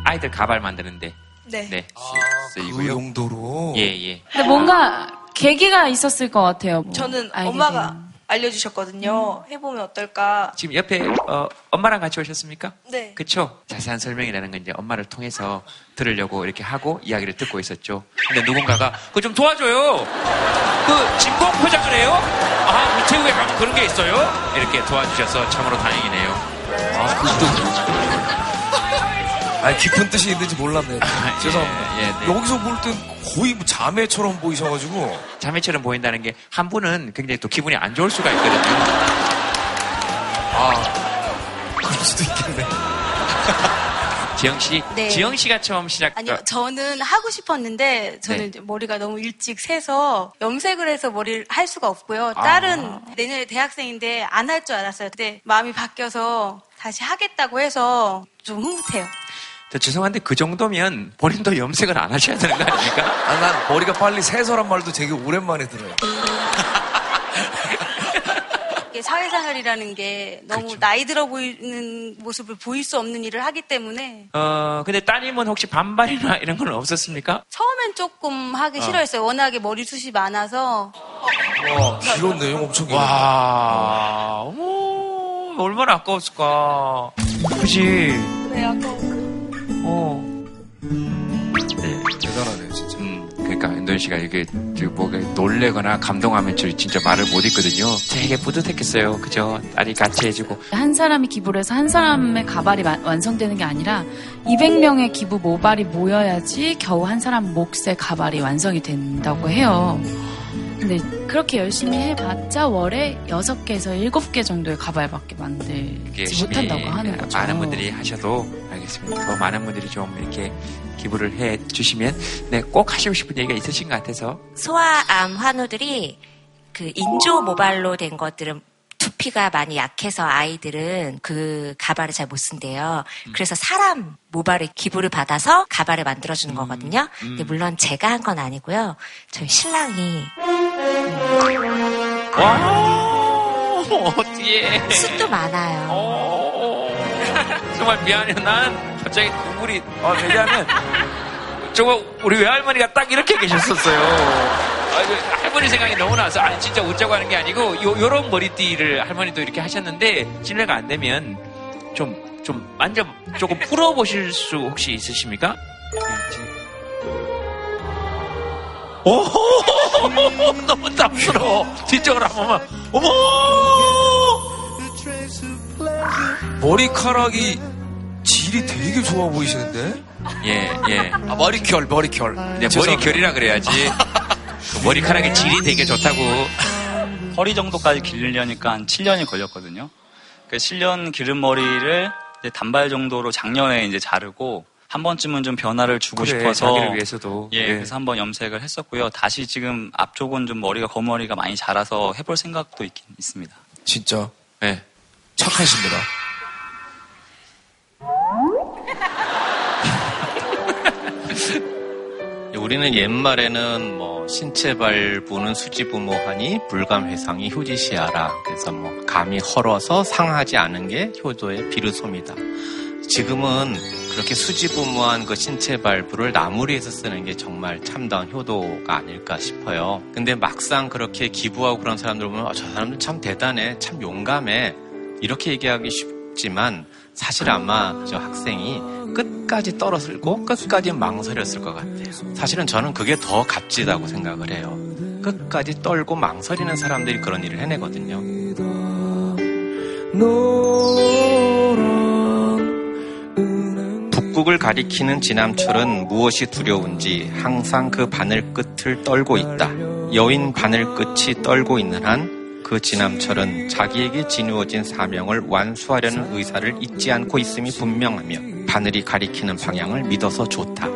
Speaker 3: 아이들 가발 만드는데.
Speaker 17: 네.
Speaker 3: 네.
Speaker 13: 그
Speaker 3: 쓰이고요.
Speaker 13: 용도로.
Speaker 3: 예, 예.
Speaker 7: 근데 뭔가 계기가 있었을 것 같아요. 뭐
Speaker 17: 저는 엄마가
Speaker 7: 된.
Speaker 17: 알려주셨거든요. 해보면 어떨까.
Speaker 3: 지금 옆에 어, 엄마랑 같이 오셨습니까?
Speaker 17: 네.
Speaker 3: 그쵸? 자세한 설명이라는 건 이제 엄마를 통해서 들으려고 이렇게 하고 이야기를 듣고 있었죠. 근데 누군가가 그거 좀 도와줘요. 그 진공 포장을 해요? 아 우체국에 가면 그런 게 있어요? 이렇게 도와주셔서 참으로 다행이네요.
Speaker 13: 아, 그것도. 아니, 깊은 뜻이 있는지 몰랐네. 죄송합니다.
Speaker 3: 예, 네.
Speaker 13: 여기서 볼 땐 거의 뭐 자매처럼 보이셔가지고.
Speaker 3: 자매처럼 보인다는 게 한 분은 굉장히 또 기분이 안 좋을 수가 있거든요.
Speaker 13: 아, 그럴 수도 있겠네.
Speaker 3: 지영 씨,
Speaker 18: 네.
Speaker 3: 지영 씨가 처음 시작.
Speaker 18: 아니요, 저는 하고 싶었는데 저는
Speaker 3: 네.
Speaker 18: 머리가 너무 일찍 새서 염색을 해서 머리를 할 수가 없고요.
Speaker 3: 아.
Speaker 18: 딸은 내년에 대학생인데 안 할 줄 알았어요. 근데 마음이 바뀌어서 다시 하겠다고 해서 좀 흐뭇해요.
Speaker 3: 저 죄송한데 그 정도면 본인도 염색을 안 하셔야 되는 거 아닙니까?
Speaker 13: 아, 난 머리가 빨리 새서란 말도 되게 오랜만에 들어요.
Speaker 18: 사회생활이라는 게 너무
Speaker 3: 그렇죠.
Speaker 18: 나이 들어 보이는 모습을 보일 수 없는 일을 하기 때문에
Speaker 3: 어, 근데 따님은 혹시 반발이나 이런 건 없었습니까?
Speaker 18: 처음엔 조금 하기
Speaker 3: 어.
Speaker 18: 싫어했어요. 워낙에 머리숱이 많아서
Speaker 13: 와, 내용 엄청 긴
Speaker 3: 와, 어머, 얼마나 아까웠을까. 그지?
Speaker 17: 네, 아까워.
Speaker 3: 그러니까 윤도현 씨가 이게 뭐가 놀래거나 감동하면 저 진짜 말을 못 읽거든요. 되게 뿌듯했겠어요. 그죠? 딸이 같이 해주고.
Speaker 7: 한 사람이 기부를 해서 한 사람의 가발이 마- 완성되는 게 아니라 200명의 기부 모발이 모여야지 겨우 한 사람 몫의 가발이 완성이 된다고 해요. 근데 그렇게 열심히 해봤자 월에 6개에서 7개 정도의 가발밖에 만들지 못한다고 하는 거죠.
Speaker 3: 많은 분들이 하셔도 알겠습니다. 더 많은 분들이 좀 이렇게 기부를 해 주시면 네, 꼭 하시고 싶은 얘기가 있으신 것 같아서
Speaker 19: 소아암 환우들이 그 인조 모발로 된 것들은 두피가 많이 약해서 아이들은 그 가발을 잘 못 쓴대요. 그래서 사람 모발의 기부를 받아서 가발을 만들어주는 거거든요. 근데 물론 제가 한 건 아니고요. 저희 신랑이
Speaker 3: 와 어떻게
Speaker 19: 숱도 많아요.
Speaker 3: 정말 미안해요. 난 갑자기 눈물이 어, 왜냐하면 저거 우리 외할머니가 딱 이렇게 계셨었어요. 아, 그 할머니 생각이 너무 나서 아니 진짜 웃자고 하는 게 아니고 요, 요런 머리띠를 할머니도 이렇게 하셨는데 실례가 안 되면 좀좀 만져 조금 풀어 보실 수 혹시 있으십니까? 오 너무 땀스러워 뒤쪽으로 한 번만 어머
Speaker 13: 머리카락이 질이 되게 좋아 보이시는데?
Speaker 3: 예, 예.
Speaker 13: 아, 머리결, 머리결.
Speaker 3: 네, 머리결이라 그래야지. 그 머리카락의 질이 되게 좋다고.
Speaker 20: 허리 정도까지 기르려니까 한 7년이 걸렸거든요. 그 7년 기른 머리를 이제 단발 정도로 작년에 이제 자르고 한 번쯤은 좀 변화를 주고
Speaker 3: 그래,
Speaker 20: 싶어서
Speaker 3: 자기를 위해서도.
Speaker 20: 예,
Speaker 3: 예.
Speaker 20: 그래서 한 번 염색을 했었고요. 다시 지금 앞쪽은 좀 머리가 거머리가 많이 자라서 해볼 생각도 있긴 있습니다.
Speaker 13: 진짜.
Speaker 3: 네.
Speaker 13: 착하십니다.
Speaker 12: 우리는 옛말에는 뭐 신체 발부는 수지부모하니 불감회상이 효지시하라. 그래서 뭐 감이 헐어서 상하지 않은 게 효도의 비르솜이다. 지금은 그렇게 수지부무한 그 신체 발부를 나무리에서 쓰는 게 정말 참다운 효도가 아닐까 싶어요. 근데 막상 그렇게 기부하고 그런 사람들 보면 아, 저 사람들 참 대단해, 참 용감해 이렇게 얘기하기 쉽지만 사실 아마 저 학생이 끝까지 떨어들고 끝까지 망설였을 것 같아요. 사실은 저는 그게 더 값지다고 생각을 해요. 끝까지 떨고 망설이는 사람들이 그런 일을 해내거든요. 북극을 가리키는 지남철은 무엇이 두려운지 항상 그 바늘 끝을 떨고 있다. 여인 바늘 끝이 떨고 있는 한 그 지남철은 자기에게 지누어진 사명을 완수하려는 의사를 잊지 않고 있음이 분명하며 바늘이 가리키는 방향을 믿어서 좋다.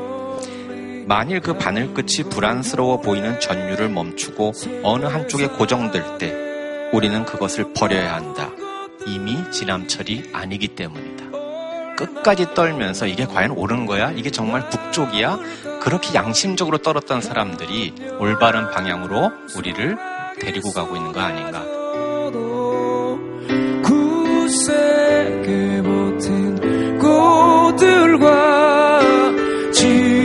Speaker 12: 만일 그 바늘 끝이 불안스러워 보이는 전율을 멈추고 어느 한쪽에 고정될 때 우리는 그것을 버려야 한다. 이미 지남철이 아니기 때문이다. 끝까지 떨면서 이게 과연 옳은 거야? 이게 정말 북쪽이야? 그렇게 양심적으로 떨었던 사람들이 올바른 방향으로 우리를 데리고 가고 있는 거 아닌가?
Speaker 2: 버틴 꽃들과 지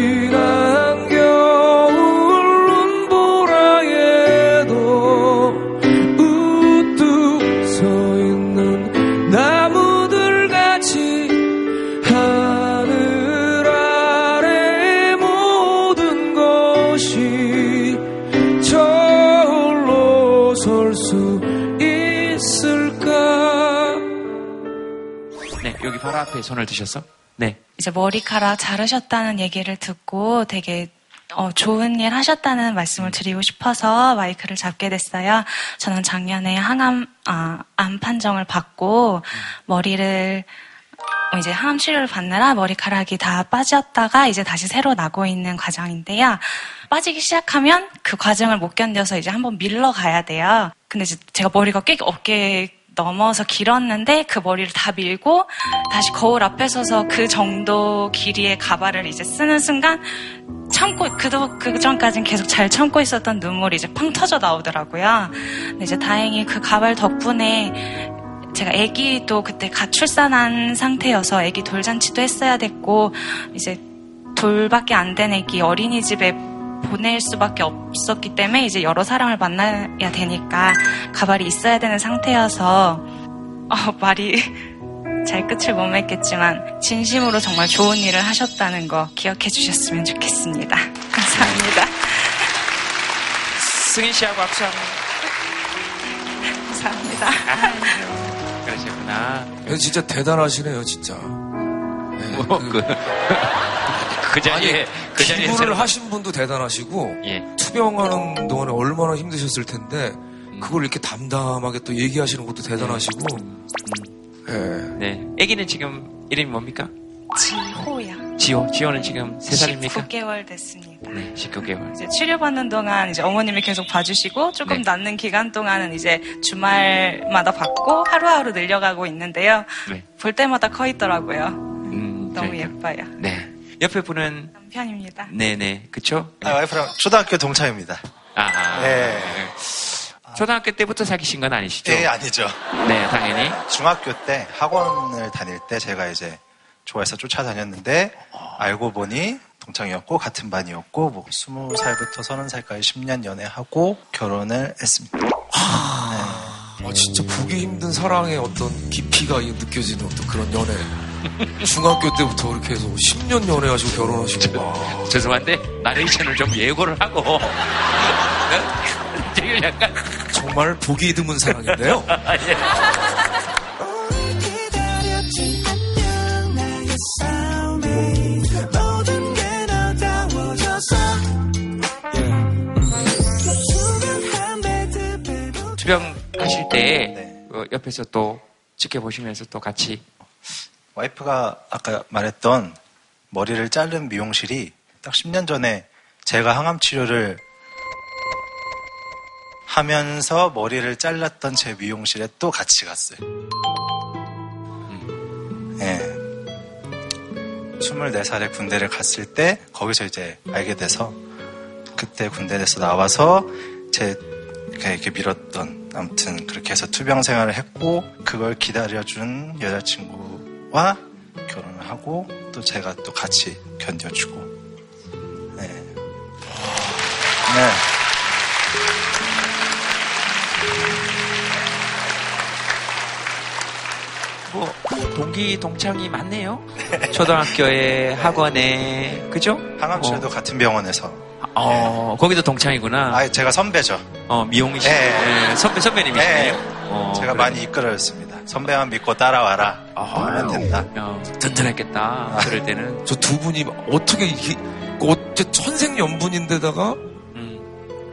Speaker 3: 앞에 손을 드셨어? 네.
Speaker 21: 이제 머리카락 자르셨다는 얘기를 듣고 되게 어, 좋은 일 하셨다는 말씀을 드리고 싶어서 마이크를 잡게 됐어요. 저는 작년에 항암 아, 암 판정을 받고 머리를 어, 이제 항암 치료를 받느라 머리카락이 다 빠졌다가 이제 다시 새로 나고 있는 과정인데요. 빠지기 시작하면 그 과정을 못 견뎌서 이제 한번 밀러 가야 돼요. 근데 이제 제가 머리가 꽤 어깨 넘어서 길었는데 그 머리를 다 밀고 다시 거울 앞에 서서 그 정도 길이의 가발을 이제 쓰는 순간 참고 그도 그 전까진 계속 잘 참고 있었던 눈물이 이제 팡 터져 나오더라고요. 근데 이제 다행히 그 가발 덕분에 제가 아기도 그때 갓 출산한 상태여서 아기 돌잔치도 했어야 됐고 이제 돌밖에 안 된 아기 어린이집에 보낼 수밖에 없었기 때문에 이제 여러 사람을 만나야 되니까 가발이 있어야 되는 상태여서 어, 말이 잘 끝을 못 맺겠지만 진심으로 정말 좋은 일을 하셨다는 거 기억해 주셨으면 좋겠습니다. 감사합니다.
Speaker 3: 승인 씨하고 박수 한번.
Speaker 21: 감사합니다.
Speaker 3: 아, 그러셨구나.
Speaker 13: 예, 진짜 대단하시네요, 진짜.
Speaker 3: 뭐, 그, 그 자리에, 그 자리에
Speaker 13: 기부를
Speaker 3: 새로-
Speaker 13: 하신 분도 대단하시고
Speaker 3: 예.
Speaker 13: 투병하는 동안에 얼마나 힘드셨을 텐데 그걸 이렇게 담담하게 또 얘기하시는 것도 대단하시고 예.
Speaker 3: 네. 아기는 지금 이름이 뭡니까?
Speaker 21: 지호야.
Speaker 3: 지호. 지호는 지금 세 살입니까
Speaker 21: 19개월 됐습니다.
Speaker 3: 네, 19개월.
Speaker 21: 이제 치료받는 동안 이제 어머님이 계속 봐주시고 조금
Speaker 3: 네.
Speaker 21: 낫는 기간 동안은 이제 주말마다 받고 하루하루 늘려가고 있는데요.
Speaker 3: 네.
Speaker 21: 볼 때마다 커 있더라고요.
Speaker 3: 음,
Speaker 21: 너무
Speaker 3: 그러니까.
Speaker 21: 예뻐요.
Speaker 3: 네. 옆에 분은,
Speaker 21: 남편입니다.
Speaker 3: 네네. 그쵸?
Speaker 4: 아, 와이프랑 초등학교 동창입니다.
Speaker 3: 아,
Speaker 4: 네.
Speaker 3: 초등학교 때부터 사귀신 건 아니시죠?
Speaker 4: 예, 아니죠.
Speaker 3: 네, 당연히.
Speaker 4: 중학교 때 학원을 다닐 때 제가 이제 좋아해서 쫓아다녔는데 알고 보니 동창이었고 같은 반이었고 뭐 20살부터 30살까지 10년 연애하고 결혼을 했습니다.
Speaker 13: 아, 진짜 보기 힘든 사랑의 어떤 깊이가 이 느껴지는 어떤 그런 연애. 중학교 때부터 그렇게 해서 10년 연애하시고 결혼하시고. 와.
Speaker 3: 죄송한데, 나레이션을 좀 예고를 하고. 지금 약간.
Speaker 13: 정말 보기 드문 사랑인데요.
Speaker 3: 예.
Speaker 2: 너다워져서
Speaker 3: 투병 하실 때, 어, 옆에서 또 지켜보시면서 또 같이.
Speaker 4: 와이프가 아까 말했던 머리를 자른 미용실이 딱 10년 전에 제가 항암 치료를 하면서 머리를 잘랐던 제 미용실에 또 같이 갔어요. 예. 24살에 군대를 갔을 때 거기서 이제 알게 돼서 그때 군대에서 나와서 제 이렇게, 이렇게 밀었던 아무튼 그렇게 해서 투병 생활을 했고 그걸 기다려준 여자친구 와 결혼을 하고 또 제가 또 같이 견뎌주고. 네. 네.
Speaker 3: 뭐 동기 동창이 많네요. 초등학교에 학원에 그죠?
Speaker 4: 항암실도 같은 병원에서.
Speaker 3: 어 거기도 동창이구나.
Speaker 4: 아, 제가 선배죠.
Speaker 3: 어 미용이시.
Speaker 4: 네.
Speaker 3: 네, 선배 선배님이시네요.
Speaker 4: 네.
Speaker 3: 어,
Speaker 4: 제가
Speaker 3: 그래.
Speaker 4: 많이 이끌어줬습니다. 선배만 믿고 따라와라. 하면 된다.
Speaker 3: 어, 든든했겠다. 그럴 때는.
Speaker 13: 저 두 분이 어떻게 이게 어째 천생 연분인데다가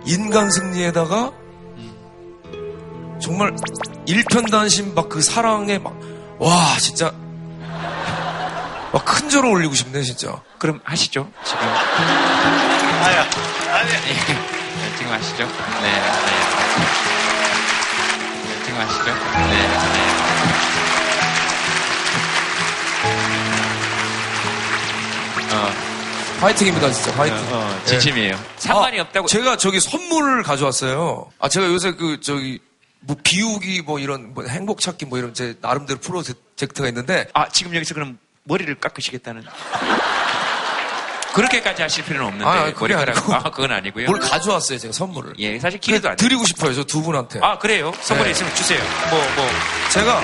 Speaker 13: 인간 승리에다가 정말 일편단심 막 그 사랑에 막 와 진짜 막 큰 절을 올리고 싶네 진짜.
Speaker 3: 그럼 하시죠 지금.
Speaker 4: 아야, 아니.
Speaker 3: 네, 지금 하시죠. 네, 네. 네, 지금 하시죠. 네, 네. 어,
Speaker 13: 파이팅입니다 진짜 파이팅.
Speaker 3: 어, 어, 진심이에요. 상관이 없다고.
Speaker 13: 제가 저기 선물을 가져왔어요. 아 제가 요새 그 저기 뭐 비우기 뭐 이런 뭐 행복 찾기 뭐 이런 제 나름대로 프로젝트가 있는데
Speaker 3: 아 지금 여기서 그럼 머리를 깎으시겠다는. 그렇게까지 하실 필요는 없는데
Speaker 13: 아,
Speaker 3: 머리카락.
Speaker 13: 아
Speaker 3: 그건 아니고요.
Speaker 13: 뭘 가져왔어요 제가 선물을.
Speaker 3: 예, 사실 기회도 안 돼요.
Speaker 13: 드리고 싶어요 저 두 분한테.
Speaker 3: 아 그래요? 선물이
Speaker 13: 네.
Speaker 3: 있으면 주세요. 뭐 뭐.
Speaker 13: 제가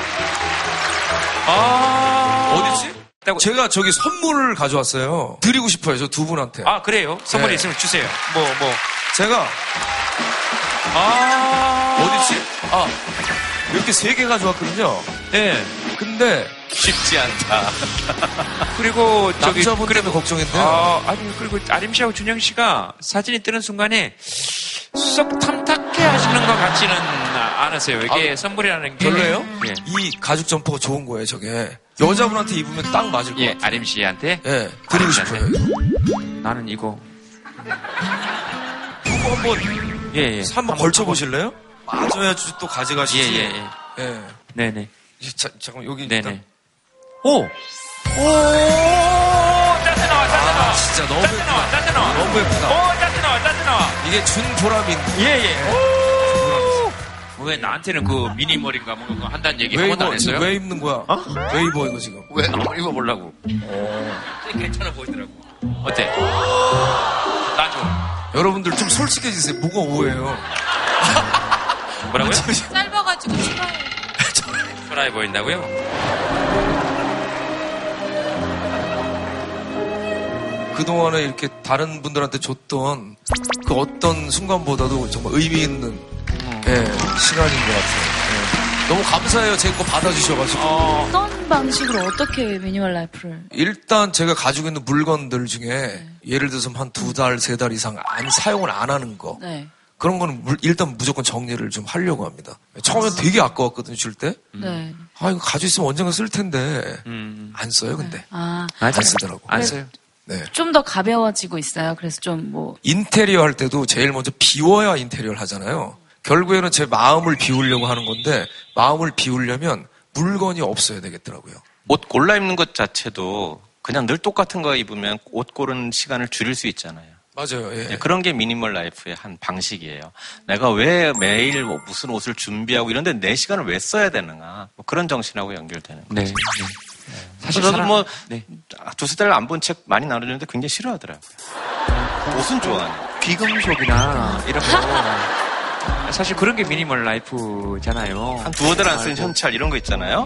Speaker 3: 아
Speaker 13: 어디지? 제가 저기 선물을 가져왔어요. 드리고 싶어요 저 두 분한테.
Speaker 3: 아 그래요? 선물이
Speaker 13: 네.
Speaker 3: 있으면 주세요. 뭐 뭐.
Speaker 13: 제가
Speaker 3: 아
Speaker 13: 어디지? 아 이렇게 세 개 가져왔거든요.
Speaker 3: 네.
Speaker 13: 근데
Speaker 4: 쉽지 않다.
Speaker 3: 그리고 저기
Speaker 13: 남자분
Speaker 3: 그래
Speaker 13: 때문에 걱정인데.
Speaker 3: 아, 아니 그리고 아림 씨하고 준영 씨가 사진이 뜨는 순간에 썩탐 탁해 하시는 것 같지는 않았어요. 이게
Speaker 13: 아,
Speaker 3: 선물이라는 게
Speaker 13: 별로예요?
Speaker 3: 예.
Speaker 13: 이 가죽 점퍼가 좋은 거예요 저게. 여자분한테 입으면 딱 맞을 것
Speaker 3: 예,
Speaker 13: 같아요.
Speaker 3: 아림 씨한테
Speaker 13: 예, 드리고 싶어요.
Speaker 3: 나는 이거
Speaker 13: 이거 한번
Speaker 3: 예, 예.
Speaker 13: 한번 걸쳐 보실래요? 맞아야지 또 가져가시지.
Speaker 3: 예, 예, 예.
Speaker 13: 예.
Speaker 3: 네네.
Speaker 13: 이, 자, 잠깐 여기
Speaker 3: 네네.
Speaker 13: 일단.
Speaker 3: 오! 오! 짜증 나와, 짜증 나와.
Speaker 13: 아, 진짜 너무
Speaker 3: 짜증 나와,
Speaker 13: 예쁘다.
Speaker 3: 짜증 나와.
Speaker 13: 너무 예쁘다.
Speaker 3: 오, 짜증 나와, 짜증 나와.
Speaker 13: 이게 준 보람인.
Speaker 3: 예, 예. 오! 왜 나한테는 그 미니 머리인가 뭐 그거 한다는 얘기
Speaker 13: 한왜
Speaker 3: 번도 안? 했어요?
Speaker 13: 왜 입는 거야? 왜 입어 이거 지금?
Speaker 3: 왜 한번 입어보려고. 되게 괜찮아 보이더라고. 어때? 나 좋아.
Speaker 13: 여러분들 좀 솔직해지세요. 뭐가 오해예요?
Speaker 3: 뭐라고요?
Speaker 7: 짧아가지고 싫어요.
Speaker 3: 초라해 보인다고요?
Speaker 13: 그동안에 이렇게 다른 분들한테 줬던 그 어떤 순간보다도 정말 의미 있는 예, 시간인 것 같아요. 예. 너무 감사해요. 제 거 받아주셔가지고.
Speaker 7: 어떤 방식으로 어떻게 미니멀 라이프를
Speaker 13: 일단 제가 가지고 있는 물건들 중에 예를 들어서 한 두 달, 세 달 이상 안 사용을 안 하는 거.
Speaker 7: 네.
Speaker 13: 그런 거는 물- 일단 무조건 정리를 좀 하려고 합니다. 처음엔 되게 아까웠거든요, 줄 때.
Speaker 7: 네.
Speaker 13: 아, 이거 가지고 있으면 언젠가 쓸 텐데. 안 써요, 근데.
Speaker 7: 아,
Speaker 13: 안 쓰더라고.
Speaker 3: 안 써요.
Speaker 13: 네.
Speaker 7: 좀 더 가벼워지고 있어요. 그래서 좀 뭐,
Speaker 13: 인테리어 할 때도 제일 먼저 비워야 인테리어를 하잖아요. 결국에는 제 마음을 비우려고 하는 건데, 마음을 비우려면 물건이 없어야 되겠더라고요.
Speaker 12: 옷 골라 입는 것 자체도 그냥 늘 똑같은 거 입으면 옷 고르는 시간을 줄일 수 있잖아요.
Speaker 13: 맞아요, 예.
Speaker 12: 네, 그런 게 minimal life의 한 방식이에요. 내가 왜 매일 뭐 무슨 옷을 준비하고 이런데 내 시간을 왜 써야 되는가. 뭐 그런 정신하고 연결되는 거죠.
Speaker 3: 네.
Speaker 12: 사실 저도 뭐
Speaker 3: 네.
Speaker 12: 두세 달 안 본 책 많이 나눠주는데 굉장히 싫어하더라고요. 옷은 좋아하네.
Speaker 3: 귀금속이나 이런 거. 사실 그런 게 미니멀 라이프잖아요.
Speaker 12: 한 두어 달 안쓴
Speaker 3: 아이고.
Speaker 12: 현찰 이런 거 있잖아요.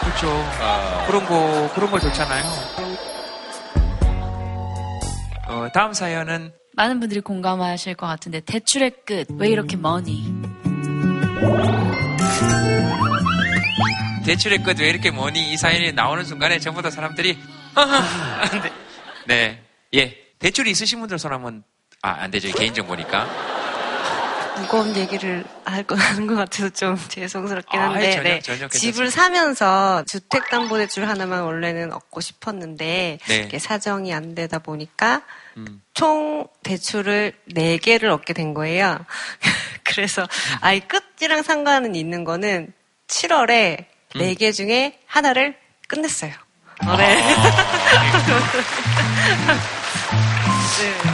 Speaker 3: 그렇죠.
Speaker 12: 아.
Speaker 3: 그런 거, 그런 거 좋잖아요. 어, 다음 사연은
Speaker 7: 많은 분들이 공감하실 것 같은데, 대출의 끝, 왜 이렇게 머니?
Speaker 3: 끝왜 이렇게 뭐니 이 사연이 나오는 순간에 전부 다 사람들이 네. 예. 대출이 있으신 분들 손 한번 아, 안 되죠. 개인 정보니까.
Speaker 22: 무거운 얘기를 할거 하는 것 같아서 좀 죄송스럽긴
Speaker 3: 아,
Speaker 22: 한데
Speaker 3: 전혀,
Speaker 22: 네.
Speaker 3: 전혀.
Speaker 22: 집을 사면서 주택담보대출 하나만 원래는 얻고 싶었는데
Speaker 3: 네.
Speaker 22: 사정이 안 되다 보니까
Speaker 3: 음.
Speaker 22: 총 대출을 4개를 얻게 된 거예요. 그래서
Speaker 3: 음.
Speaker 22: 아이 끝이랑 상관은 있는 거는 7월에
Speaker 3: 음.
Speaker 22: 4개 중에 하나를 끝냈어요. 어, 네.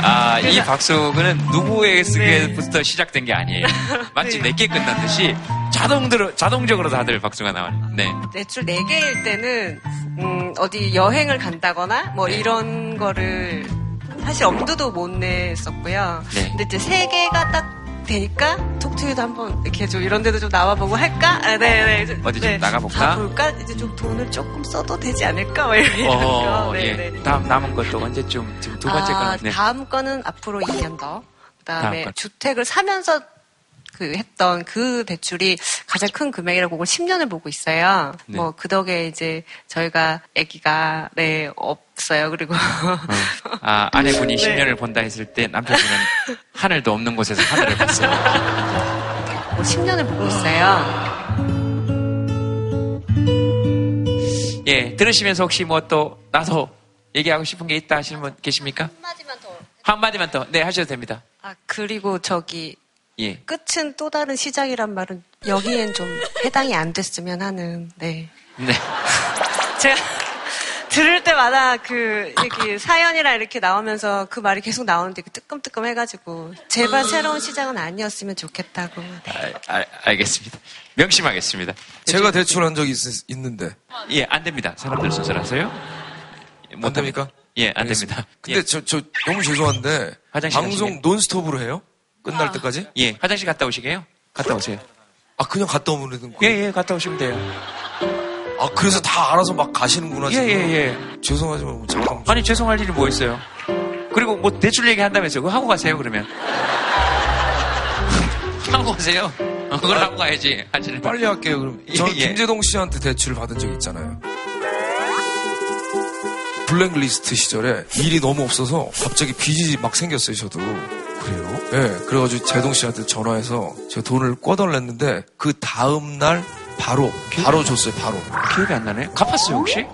Speaker 3: 아. 아, 이 박수는 누구에게부터 시작된 게 아니에요. 마치
Speaker 10: 네.
Speaker 3: 내게 끝난 듯이 자동으로, 자동적으로 다들 박수가 나와요. 네.
Speaker 10: 대출 4개일 때는 음, 어디 여행을 간다거나 뭐 이런 거를 사실 엄두도 못 냈었고요.
Speaker 3: 네.
Speaker 10: 근데 이제 3개가 딱 되니까 톡투유도 한번 이렇게 좀 이런 데도 좀 나와보고 할까? 아, 네, 네. 이제-
Speaker 3: 어디 좀
Speaker 10: 네.
Speaker 3: 나가볼까?
Speaker 10: 가볼까? 이제 좀 돈을 조금 써도 되지 않을까? 뭐 이런
Speaker 3: 어,
Speaker 10: 거. 네,
Speaker 3: 예.
Speaker 10: 네.
Speaker 3: 다음 남은 것도 언제쯤, 지금 두 번째
Speaker 10: 아,
Speaker 3: 거는. 네.
Speaker 10: 다음 거는 앞으로 2년 더.
Speaker 3: 다음
Speaker 10: 그다음에
Speaker 3: 건.
Speaker 10: 주택을 사면서 그 했던 그 대출이 가장 큰 금액이라고 그걸 10년을 보고 있어요.
Speaker 3: 네.
Speaker 10: 뭐그 덕에 이제 저희가 아기가 네 없어요. 그리고
Speaker 3: 아, 아내분이
Speaker 10: 네.
Speaker 3: 10년을 본다 했을 때 남편분은 하늘도 없는 곳에서 하늘을 봤어요.
Speaker 10: 뭐 10년을 보고 있어요.
Speaker 3: 예, 들으시면서 혹시 뭐 또 나도 얘기하고 싶은 게 있다 하시는 분 계십니까?
Speaker 10: 한마디만 더.
Speaker 3: 한마디만 더. 네, 하셔도 됩니다.
Speaker 10: 아 그리고 저기
Speaker 3: 예.
Speaker 10: 끝은 또 다른 시작이란 말은 여기엔 좀 해당이 안 됐으면 하는 네.
Speaker 3: 네.
Speaker 10: 제가 들을 때마다 그 얘기 사연이라 이렇게 나오면서 그 말이 계속 나오는데 그 뜨끔뜨끔 해가지고 제발 새로운 시작은 아니었으면 좋겠다고. 네.
Speaker 3: 아, 알- 알겠습니다. 명심하겠습니다.
Speaker 13: 제가 대출한 적이 있, 있는데.
Speaker 3: 예, 안 됩니다. 사람들 순서라서요.
Speaker 13: 못안 됩니까?
Speaker 3: 예, 안. 됩니다.
Speaker 13: 근데
Speaker 3: 예.
Speaker 13: 저, 저 너무 죄송한데
Speaker 3: 화장실
Speaker 13: 방송? 논스톱으로 해요? 끝날 때까지?
Speaker 3: 예, 화장실 갔다 오시게요? 갔다 오세요.
Speaker 13: 아 그냥 갔다 오면 되는
Speaker 3: 예, 예, 갔다 오시면 돼요.
Speaker 13: 아 그래서 다 알아서 막 가시는구나
Speaker 3: 예,
Speaker 13: 지금.
Speaker 3: 예, 예.
Speaker 13: 죄송하지만 뭐 잠깐.
Speaker 3: 아니, 죄송할 일이 뭐 있어요? 그리고 뭐 대출 얘기 한다면서요? 그거 하고 가세요, 그러면. 하고 가세요. 어, 그걸 하고 가야지. 하시는
Speaker 13: 빨리 할게요. 그럼
Speaker 3: 예,
Speaker 13: 저는
Speaker 3: 예.
Speaker 13: 김재동 씨한테 대출을 받은 적 있잖아요. 블랙리스트 시절에 일이 너무 없어서 갑자기 빚이 막 생겼어요. 저도.
Speaker 3: 그래요?
Speaker 13: 네, 그래가지고 재동 씨한테 전화해서 제가 돈을 꿔달랬는데 그 다음 날 바로 바로 줬어요. 바로.
Speaker 3: 기억이 안 나네. 갚았어요, 혹시?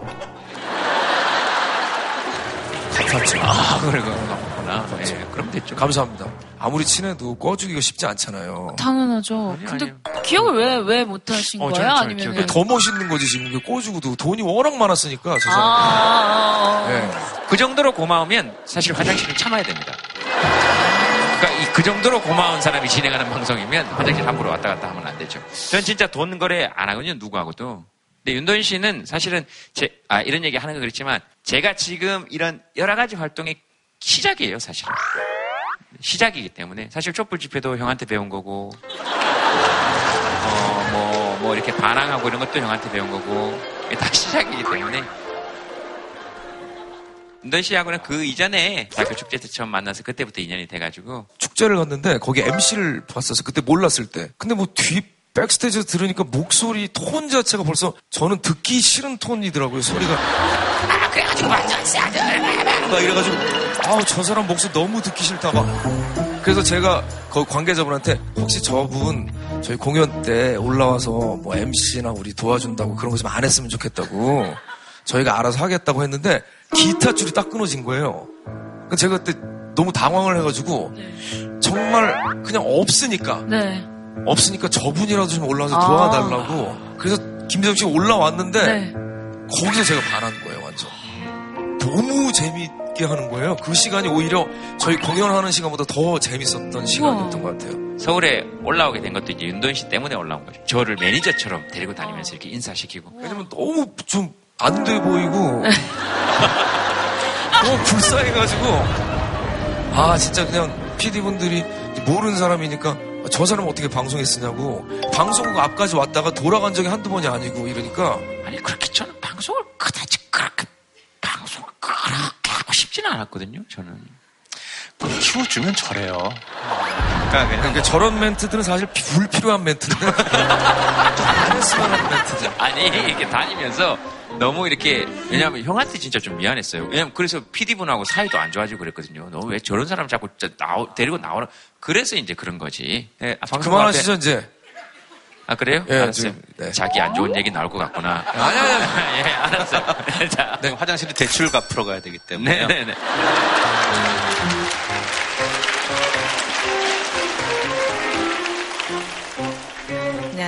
Speaker 13: 갚았죠.
Speaker 3: 아, 그래, 그래, 갚았구나. 예, 그럼 됐죠.
Speaker 13: 감사합니다. 아무리 친해도 꺼주기가 쉽지 않잖아요.
Speaker 7: 당연하죠. 근데 기억을 왜, 왜 못하신
Speaker 13: 어,
Speaker 7: 거예요?
Speaker 13: 저는 잘
Speaker 7: 아니면.
Speaker 13: 기억이 더 멋있는 거지 지금 이게 꺼주고도 돈이 워낙 많았으니까 저 사람.
Speaker 7: 아,
Speaker 13: 네.
Speaker 3: 그 정도로 고마우면 사실 화장실을 참아야 됩니다. 그러니까 이그 정도로 고마운 사람이 진행하는 방송이면 화장실 함부로 왔다 갔다 하면 안 되죠. 전 진짜 돈 거래 안 하거든요, 누구하고도. 근데 윤도현 씨는 사실은 제, 아, 이런 얘기 하는 거 그렇지만 제가 지금 이런 여러 가지 활동의 시작이에요, 사실은. 시작이기 때문에. 사실 촛불 집회도 형한테 배운 거고, 어, 뭐, 뭐 이렇게 반항하고 이런 것도 형한테 배운 거고, 다 시작이기 때문에. 윤도현 씨하고는 그 이전에 대학교 축제 때 처음 만나서 그때부터 인연이 돼가지고,
Speaker 13: 축제를 갔는데 거기 MC를 봤었어. 그때 몰랐을 때. 근데 뭐 뒤 백스테이지에서 들으니까 목소리 톤 자체가 벌써 저는 듣기 싫은 톤이더라고요. 소리가. 아, 그래가지고 막 이래가지고 아우 저 사람 목소리 너무 듣기 싫다 막. 그래서 제가 그 관계자분한테 혹시 저분 저희 공연 때 올라와서 뭐 MC나 우리 도와준다고 그런 거 좀 안 했으면 좋겠다고 저희가 알아서 하겠다고 했는데 기타 줄이 딱 끊어진 거예요. 그러니까 제가 그때 너무 당황을 해가지고 정말 그냥 없으니까
Speaker 7: 네.
Speaker 13: 없으니까 저분이라도 좀 올라와서
Speaker 7: 아.
Speaker 13: 도와달라고 그래서 김재정 씨가 올라왔는데
Speaker 7: 네.
Speaker 13: 거기서 제가 반한 거예요 완전 너무 재미있게 하는 거예요 그 시간이 오히려 저희 공연하는 시간보다 더 재밌었던 시간이었던 것 같아요
Speaker 3: 서울에 올라오게 된 것도 이제 윤도현 씨 때문에 올라온 거죠. 저를 매니저처럼 데리고 다니면서 이렇게 인사시키고.
Speaker 13: 왜냐면 너무 좀 안 돼 보이고 너무 불쌍해가지고 아 진짜 그냥 PD분들이 모르는 사람이니까 저 사람 어떻게 방송에 쓰냐고 방송국 앞까지 왔다가 돌아간 적이 한두 번이 아니고 이러니까
Speaker 3: 아니 그렇게 저는 방송을 그다지 그렇게 방송을 그렇게 하고 싶지는 않았거든요. 저는.
Speaker 4: 키워주면 저래요.
Speaker 13: 그러니까, 그러니까 저런 멘트들은 사실 불필요한 멘트인데 안 했으면 하는 멘트죠.
Speaker 3: 아니 이렇게 다니면서 너무 이렇게 왜냐하면 형한테 진짜 좀 미안했어요. 왜냐면 그래서 PD분하고 사이도 안 좋아지고 그랬거든요. 너 왜 저런 사람 자꾸 나오, 데리고 나오라. 그래서 이제 그런 거지. 네, 아,
Speaker 13: 그만하시죠
Speaker 3: 앞에-
Speaker 13: 이제
Speaker 3: 아 그래요?
Speaker 13: 예,
Speaker 3: 알았어요.
Speaker 13: 지금, 네.
Speaker 3: 자기 안 좋은 얘기 나올 것 같구나.
Speaker 4: 아니, 아니,
Speaker 3: 예, 알았어요. 자,
Speaker 4: 네, 화장실에 대출 갚으러 가야 되기 때문에.
Speaker 3: 네네네.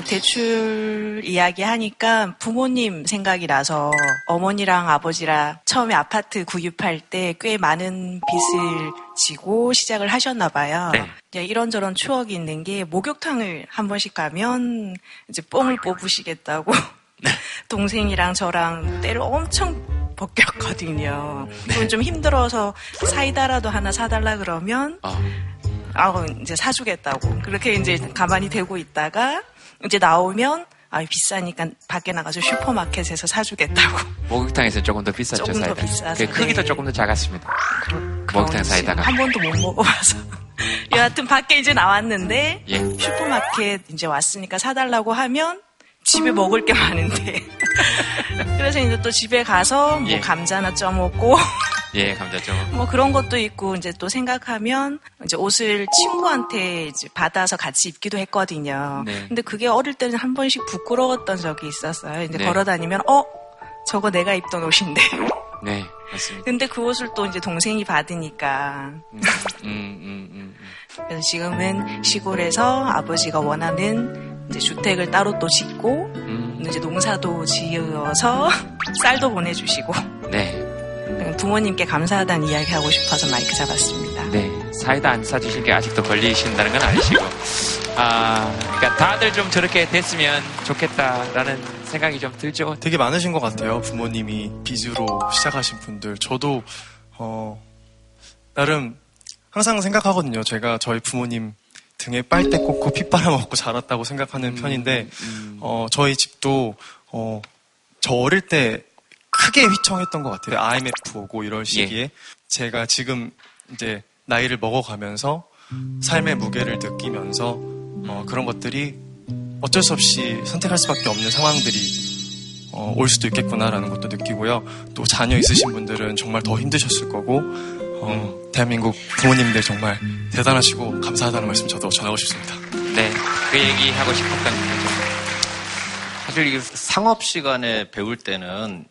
Speaker 23: 그냥 대출 이야기 하니까 부모님 생각이 나서 어머니랑 아버지랑 처음에 아파트 구입할 때 꽤 많은 빚을 지고 시작을 하셨나 봐요.
Speaker 3: 네.
Speaker 23: 이제 이런저런 추억이 있는 게 목욕탕을 한 번씩 가면 이제 뽕을 뽑으시겠다고 동생이랑 저랑 때를 엄청 벗겼거든요. 그건 좀 힘들어서 사이다라도 하나 사달라 그러면 아 이제 사주겠다고 그렇게 이제 가만히 대고 있다가 이제 나오면 아 비싸니까 밖에 나가서 슈퍼마켓에서 사주겠다고
Speaker 3: 목욕탕에서 조금 더 비쌌죠,
Speaker 23: 조금 더
Speaker 3: 사이다.
Speaker 23: 비싸서,
Speaker 3: 그 크기도
Speaker 23: 네.
Speaker 3: 조금 더 작았습니다. 목욕탕 사이다가.
Speaker 23: 한 번도 못 먹어봐서 여하튼 밖에 이제 나왔는데
Speaker 3: 예.
Speaker 23: 슈퍼마켓 이제 왔으니까 사달라고 하면 집에 먹을 게 많은데 그래서 이제 또 집에 가서 뭐
Speaker 3: 예.
Speaker 23: 감자나 쪄 먹고
Speaker 3: 예, 감자죠.
Speaker 23: 뭐 그런 것도 있고 이제 또 생각하면 이제 옷을 친구한테 이제 받아서 같이 입기도 했거든요.
Speaker 3: 네.
Speaker 23: 근데 그게 어릴 때는 한 번씩 부끄러웠던 적이 있었어요. 이제
Speaker 3: 네.
Speaker 23: 걸어 다니면 어 저거 내가 입던 옷인데.
Speaker 3: 네, 맞습니다.
Speaker 23: 근데 그 옷을 또 이제 동생이 받으니까
Speaker 3: 음, 음, 음,
Speaker 23: 그래서 지금은 시골에서 아버지가 원하는 이제 주택을 따로 또 짓고
Speaker 3: 음.
Speaker 23: 이제 농사도 지어서 쌀도 보내주시고
Speaker 3: 네.
Speaker 23: 부모님께 감사하다는 이야기 하고 싶어서 마이크 잡았습니다.
Speaker 3: 네. 사이다 안 사주신 게 아직도 걸리신다는 건 아니시고. 아, 그러니까 다들 좀 저렇게 됐으면 좋겠다라는 생각이 좀 들죠.
Speaker 11: 되게 많으신 것 같아요. 부모님이 빚으로 시작하신 분들. 저도 어 나름 항상 생각하거든요. 제가 저희 부모님 등에 빨대 꽂고 핏바람 먹고 자랐다고 생각하는 편인데 어 저희 집도 어 저 어릴 때 크게 휘청했던 것 같아요. IMF 오고 이럴 시기에 제가 지금 이제 나이를 먹어가면서 삶의 무게를 느끼면서 어, 그런 것들이 어쩔 수 없이 선택할 수밖에 없는 상황들이 어, 올 수도 있겠구나라는 것도 느끼고요. 또 자녀 있으신 분들은 정말 더 힘드셨을 거고 어, 대한민국 부모님들 정말 대단하시고 감사하다는 말씀 저도 전하고 싶습니다.
Speaker 3: 네. 그 얘기 하고 싶었던 거죠.
Speaker 12: 사실 이 상업 시간에 배울 때는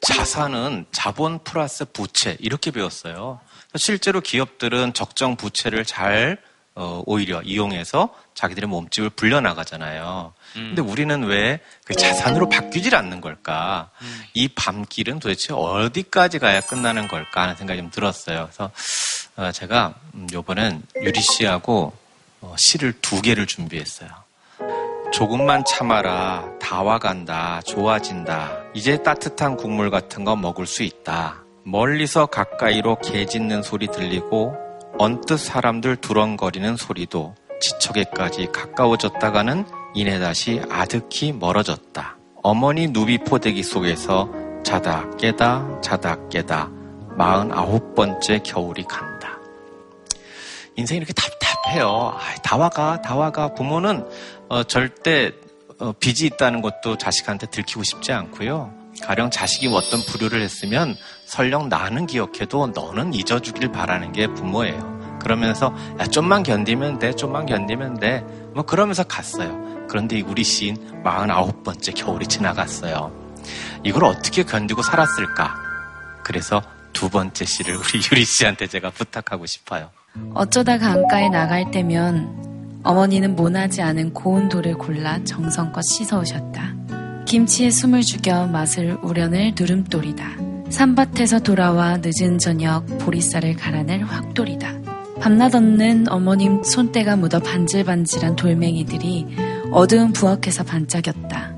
Speaker 12: 자산은 자본 플러스 부채 이렇게 배웠어요. 실제로 기업들은 적정 부채를 잘 어, 오히려 이용해서 자기들의 몸집을 불려나가잖아요. 근데 우리는 왜 그 자산으로 바뀌질 않는 걸까? 이 밤길은 도대체 어디까지 가야 끝나는 걸까 하는 생각이 좀 들었어요. 그래서 어, 제가 음, 요번엔 유리 씨하고 어, 시를 두 개를 준비했어요. 조금만 참아라. 다 와간다. 좋아진다. 이제 따뜻한 국물 같은 거 먹을 수 있다. 멀리서 가까이로 개 짖는 소리 들리고 언뜻 사람들 두렁거리는 소리도 지척에까지 가까워졌다가는 이내 다시 아득히 멀어졌다. 어머니 누비 포대기 속에서 자다 깨다 자다 깨다 마흔아홉 번째 겨울이 간다. 인생이 이렇게 답답해요. 다 와가, 다 와가. 부모는 어, 절대 어, 빚이 있다는 것도 자식한테 들키고 싶지 않고요. 가령 자식이 어떤 불효를 했으면 설령 나는 기억해도 너는 잊어주길 바라는 게 부모예요. 그러면서 야 좀만 견디면 돼, 좀만 견디면 돼. 뭐 그러면서 갔어요. 그런데 우리 시인 49번째 겨울이 지나갔어요. 이걸 어떻게 견디고 살았을까? 그래서 두 번째 시를 우리 유리 씨한테 제가 부탁하고 싶어요.
Speaker 7: 어쩌다 강가에 나갈 때면 어머니는 모나지 않은 고운 돌을 골라 정성껏 씻어오셨다. 김치에 숨을 죽여 맛을 우려낼 누름돌이다. 산밭에서 돌아와 늦은 저녁 보리쌀을 갈아낼 확돌이다. 밤낮 없는 어머님 손때가 묻어 반질반질한 돌멩이들이 어두운 부엌에서 반짝였다.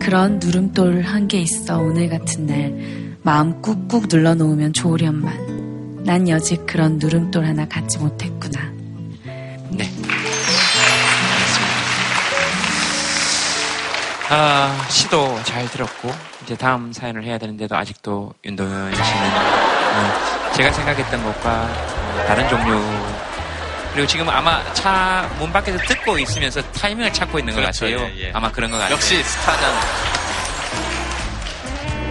Speaker 7: 그런 누름돌 한 개 있어 오늘 같은 날 마음 꾹꾹 눌러놓으면 좋으련만 난 여직 그런 누름돌 하나 갖지 못했구나.
Speaker 3: 네. 아, 시도 잘 들었고, 이제 다음 사연을 해야 되는데도 아직도 윤동현 씨는 어, 제가 생각했던 것과 어, 다른 종류. 그리고 지금 아마 차 문 밖에서 듣고 있으면서 타이밍을 찾고 있는 것
Speaker 12: 그렇죠,
Speaker 3: 같아요.
Speaker 12: 예, 예.
Speaker 3: 아마 그런 것 같아요.
Speaker 12: 역시 스타는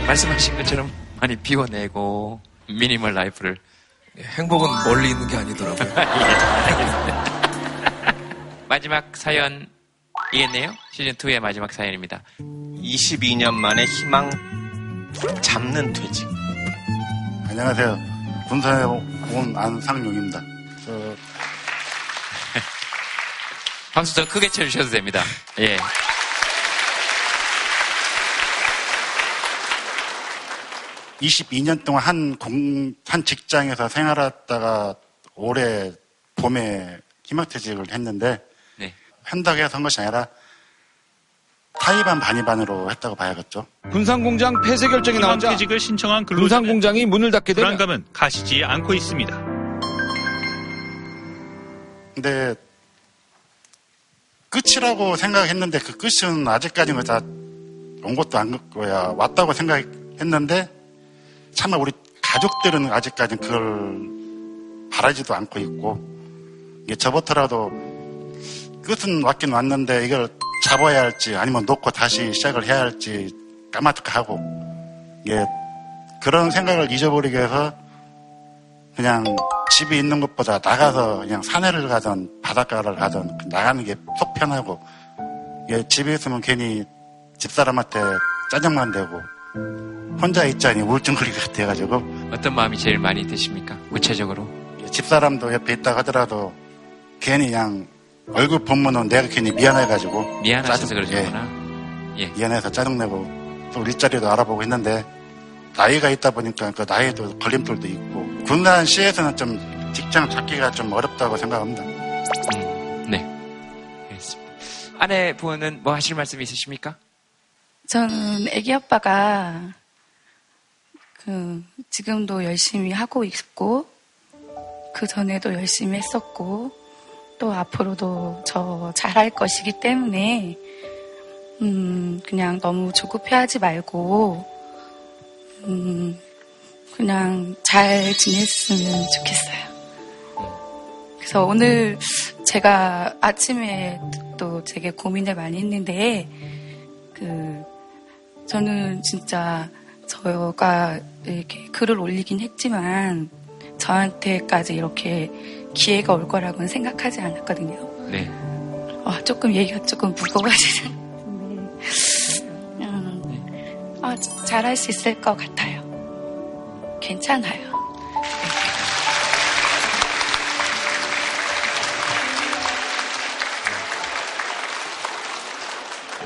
Speaker 3: 말씀하신 것처럼 많이 비워내고 미니멀 라이프를
Speaker 13: 행복은 멀리 있는 게 아니더라고요.
Speaker 3: 마지막 사연이겠네요. 시즌 2의 마지막 사연입니다.
Speaker 12: 22년 만에 희망 잡는 퇴직.
Speaker 24: 안녕하세요. 군산에 온 안상용입니다. 저
Speaker 3: 박수 더 크게 쳐주셔도 됩니다. 예.
Speaker 24: 이십이 년 동안 한 공, 한 직장에서 생활하다가 올해 봄에 희망퇴직을 했는데,
Speaker 3: 네.
Speaker 24: 한다고 해서 한 것이 아니라 타이반 반이반으로 했다고 봐야겠죠.
Speaker 15: 군산공장 폐쇄 결정이 나오자
Speaker 25: 퇴직을 신청한 근로자
Speaker 15: 군산공장이 문을 닫게 되면
Speaker 25: 불안감은 가시지 않고 있습니다.
Speaker 24: 근데 끝이라고 생각했는데 그 끝은 아직까지는 다 온 것도 안 거야 왔다고 생각했는데 참아 우리 가족들은 아직까지는 그걸 바라지도 않고 있고 이게 저부터라도 끝은 왔긴 왔는데 이걸 잡아야 할지 아니면 놓고 다시 시작을 해야 할지 까마득하고 이게 그런 생각을 잊어버리기 위해서 그냥 집에 있는 것보다 나가서 그냥 산에를 가든 바닷가를 가든 나가는 게 속 편하고 이게 집에 있으면 괜히 집사람한테 짜증만 내고 혼자 있자니 우울증 걸릴 것 같아가지고
Speaker 3: 어떤 마음이 제일 많이 드십니까? 구체적으로.
Speaker 24: 집사람도 옆에 있다 하더라도 괜히 그냥 얼굴 보면은 내가 괜히 미안해가지고
Speaker 3: 미안하셔서
Speaker 24: 짜증-
Speaker 3: 그러시구나.
Speaker 24: 예,
Speaker 3: 예.
Speaker 24: 미안해서 짜증내고 또 우리 자리도 알아보고 했는데 나이가 있다 보니까 그 나이도 걸림돌도 있고 군산 시에서는 좀 직장 찾기가 좀 어렵다고 생각합니다.
Speaker 3: 네. 알겠습니다. 아내분은 뭐 하실 말씀 있으십니까?
Speaker 26: 저는 애기 아빠가 그 지금도 열심히 하고 있고 그 전에도 열심히 했었고 또 앞으로도 저 잘할 것이기 때문에 음 그냥 너무 조급해하지 말고 음 그냥 잘 지냈으면 좋겠어요. 그래서 오늘 제가 아침에 또 되게 고민을 많이 했는데 그 저는 진짜 저가 이렇게 글을 올리긴 했지만 저한테까지 이렇게 기회가 올 거라고는 생각하지 않았거든요.
Speaker 3: 네.
Speaker 26: 아, 조금 얘기가 조금 무거워지는데 음, 아, 잘할 수 있을 것 같아요. 괜찮아요.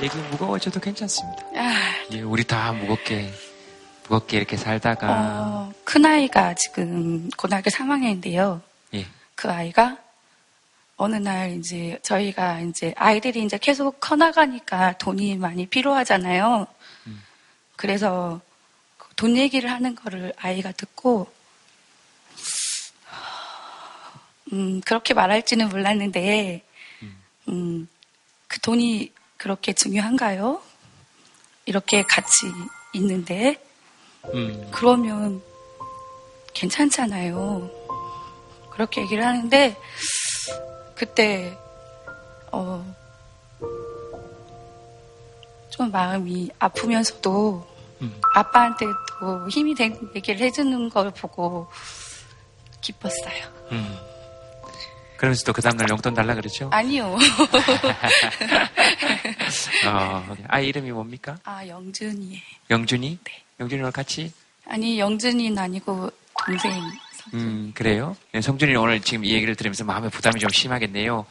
Speaker 3: 얘기 무거워져도 괜찮습니다.
Speaker 26: 아,
Speaker 3: 예, 우리 다 무겁게, 무겁게 이렇게 살다가,
Speaker 26: 어, 큰 아이가 지금 고등학교 3학년인데요.
Speaker 3: 예.
Speaker 26: 그 아이가 어느 날 이제 저희가 이제 아이들이 이제 계속 커나가니까 돈이 많이 필요하잖아요. 그래서 그돈 얘기를 하는 거를 아이가 듣고 음, 그렇게 말할지는 몰랐는데 음, 그 돈이 그렇게 중요한가요? 이렇게 같이 있는데
Speaker 3: 음,
Speaker 26: 그러면 괜찮잖아요. 그렇게 얘기를 하는데 그때 어, 좀 마음이 아프면서도 아빠한테 또 힘이 되는 얘기를 해주는 걸 보고 기뻤어요.
Speaker 3: 음. 그러면서 또 그 다음날 용돈 달라 그러죠?
Speaker 26: 아니요.
Speaker 3: 어, 아이 이름이 뭡니까?
Speaker 26: 아 영준이.
Speaker 3: 영준이? 영준이랑 같이?
Speaker 26: 아니 영준이는 아니고 동생.
Speaker 3: 음, 그래요? 네, 성준이 오늘 지금 이 얘기를 들으면서 마음에 부담이 좀 심하겠네요.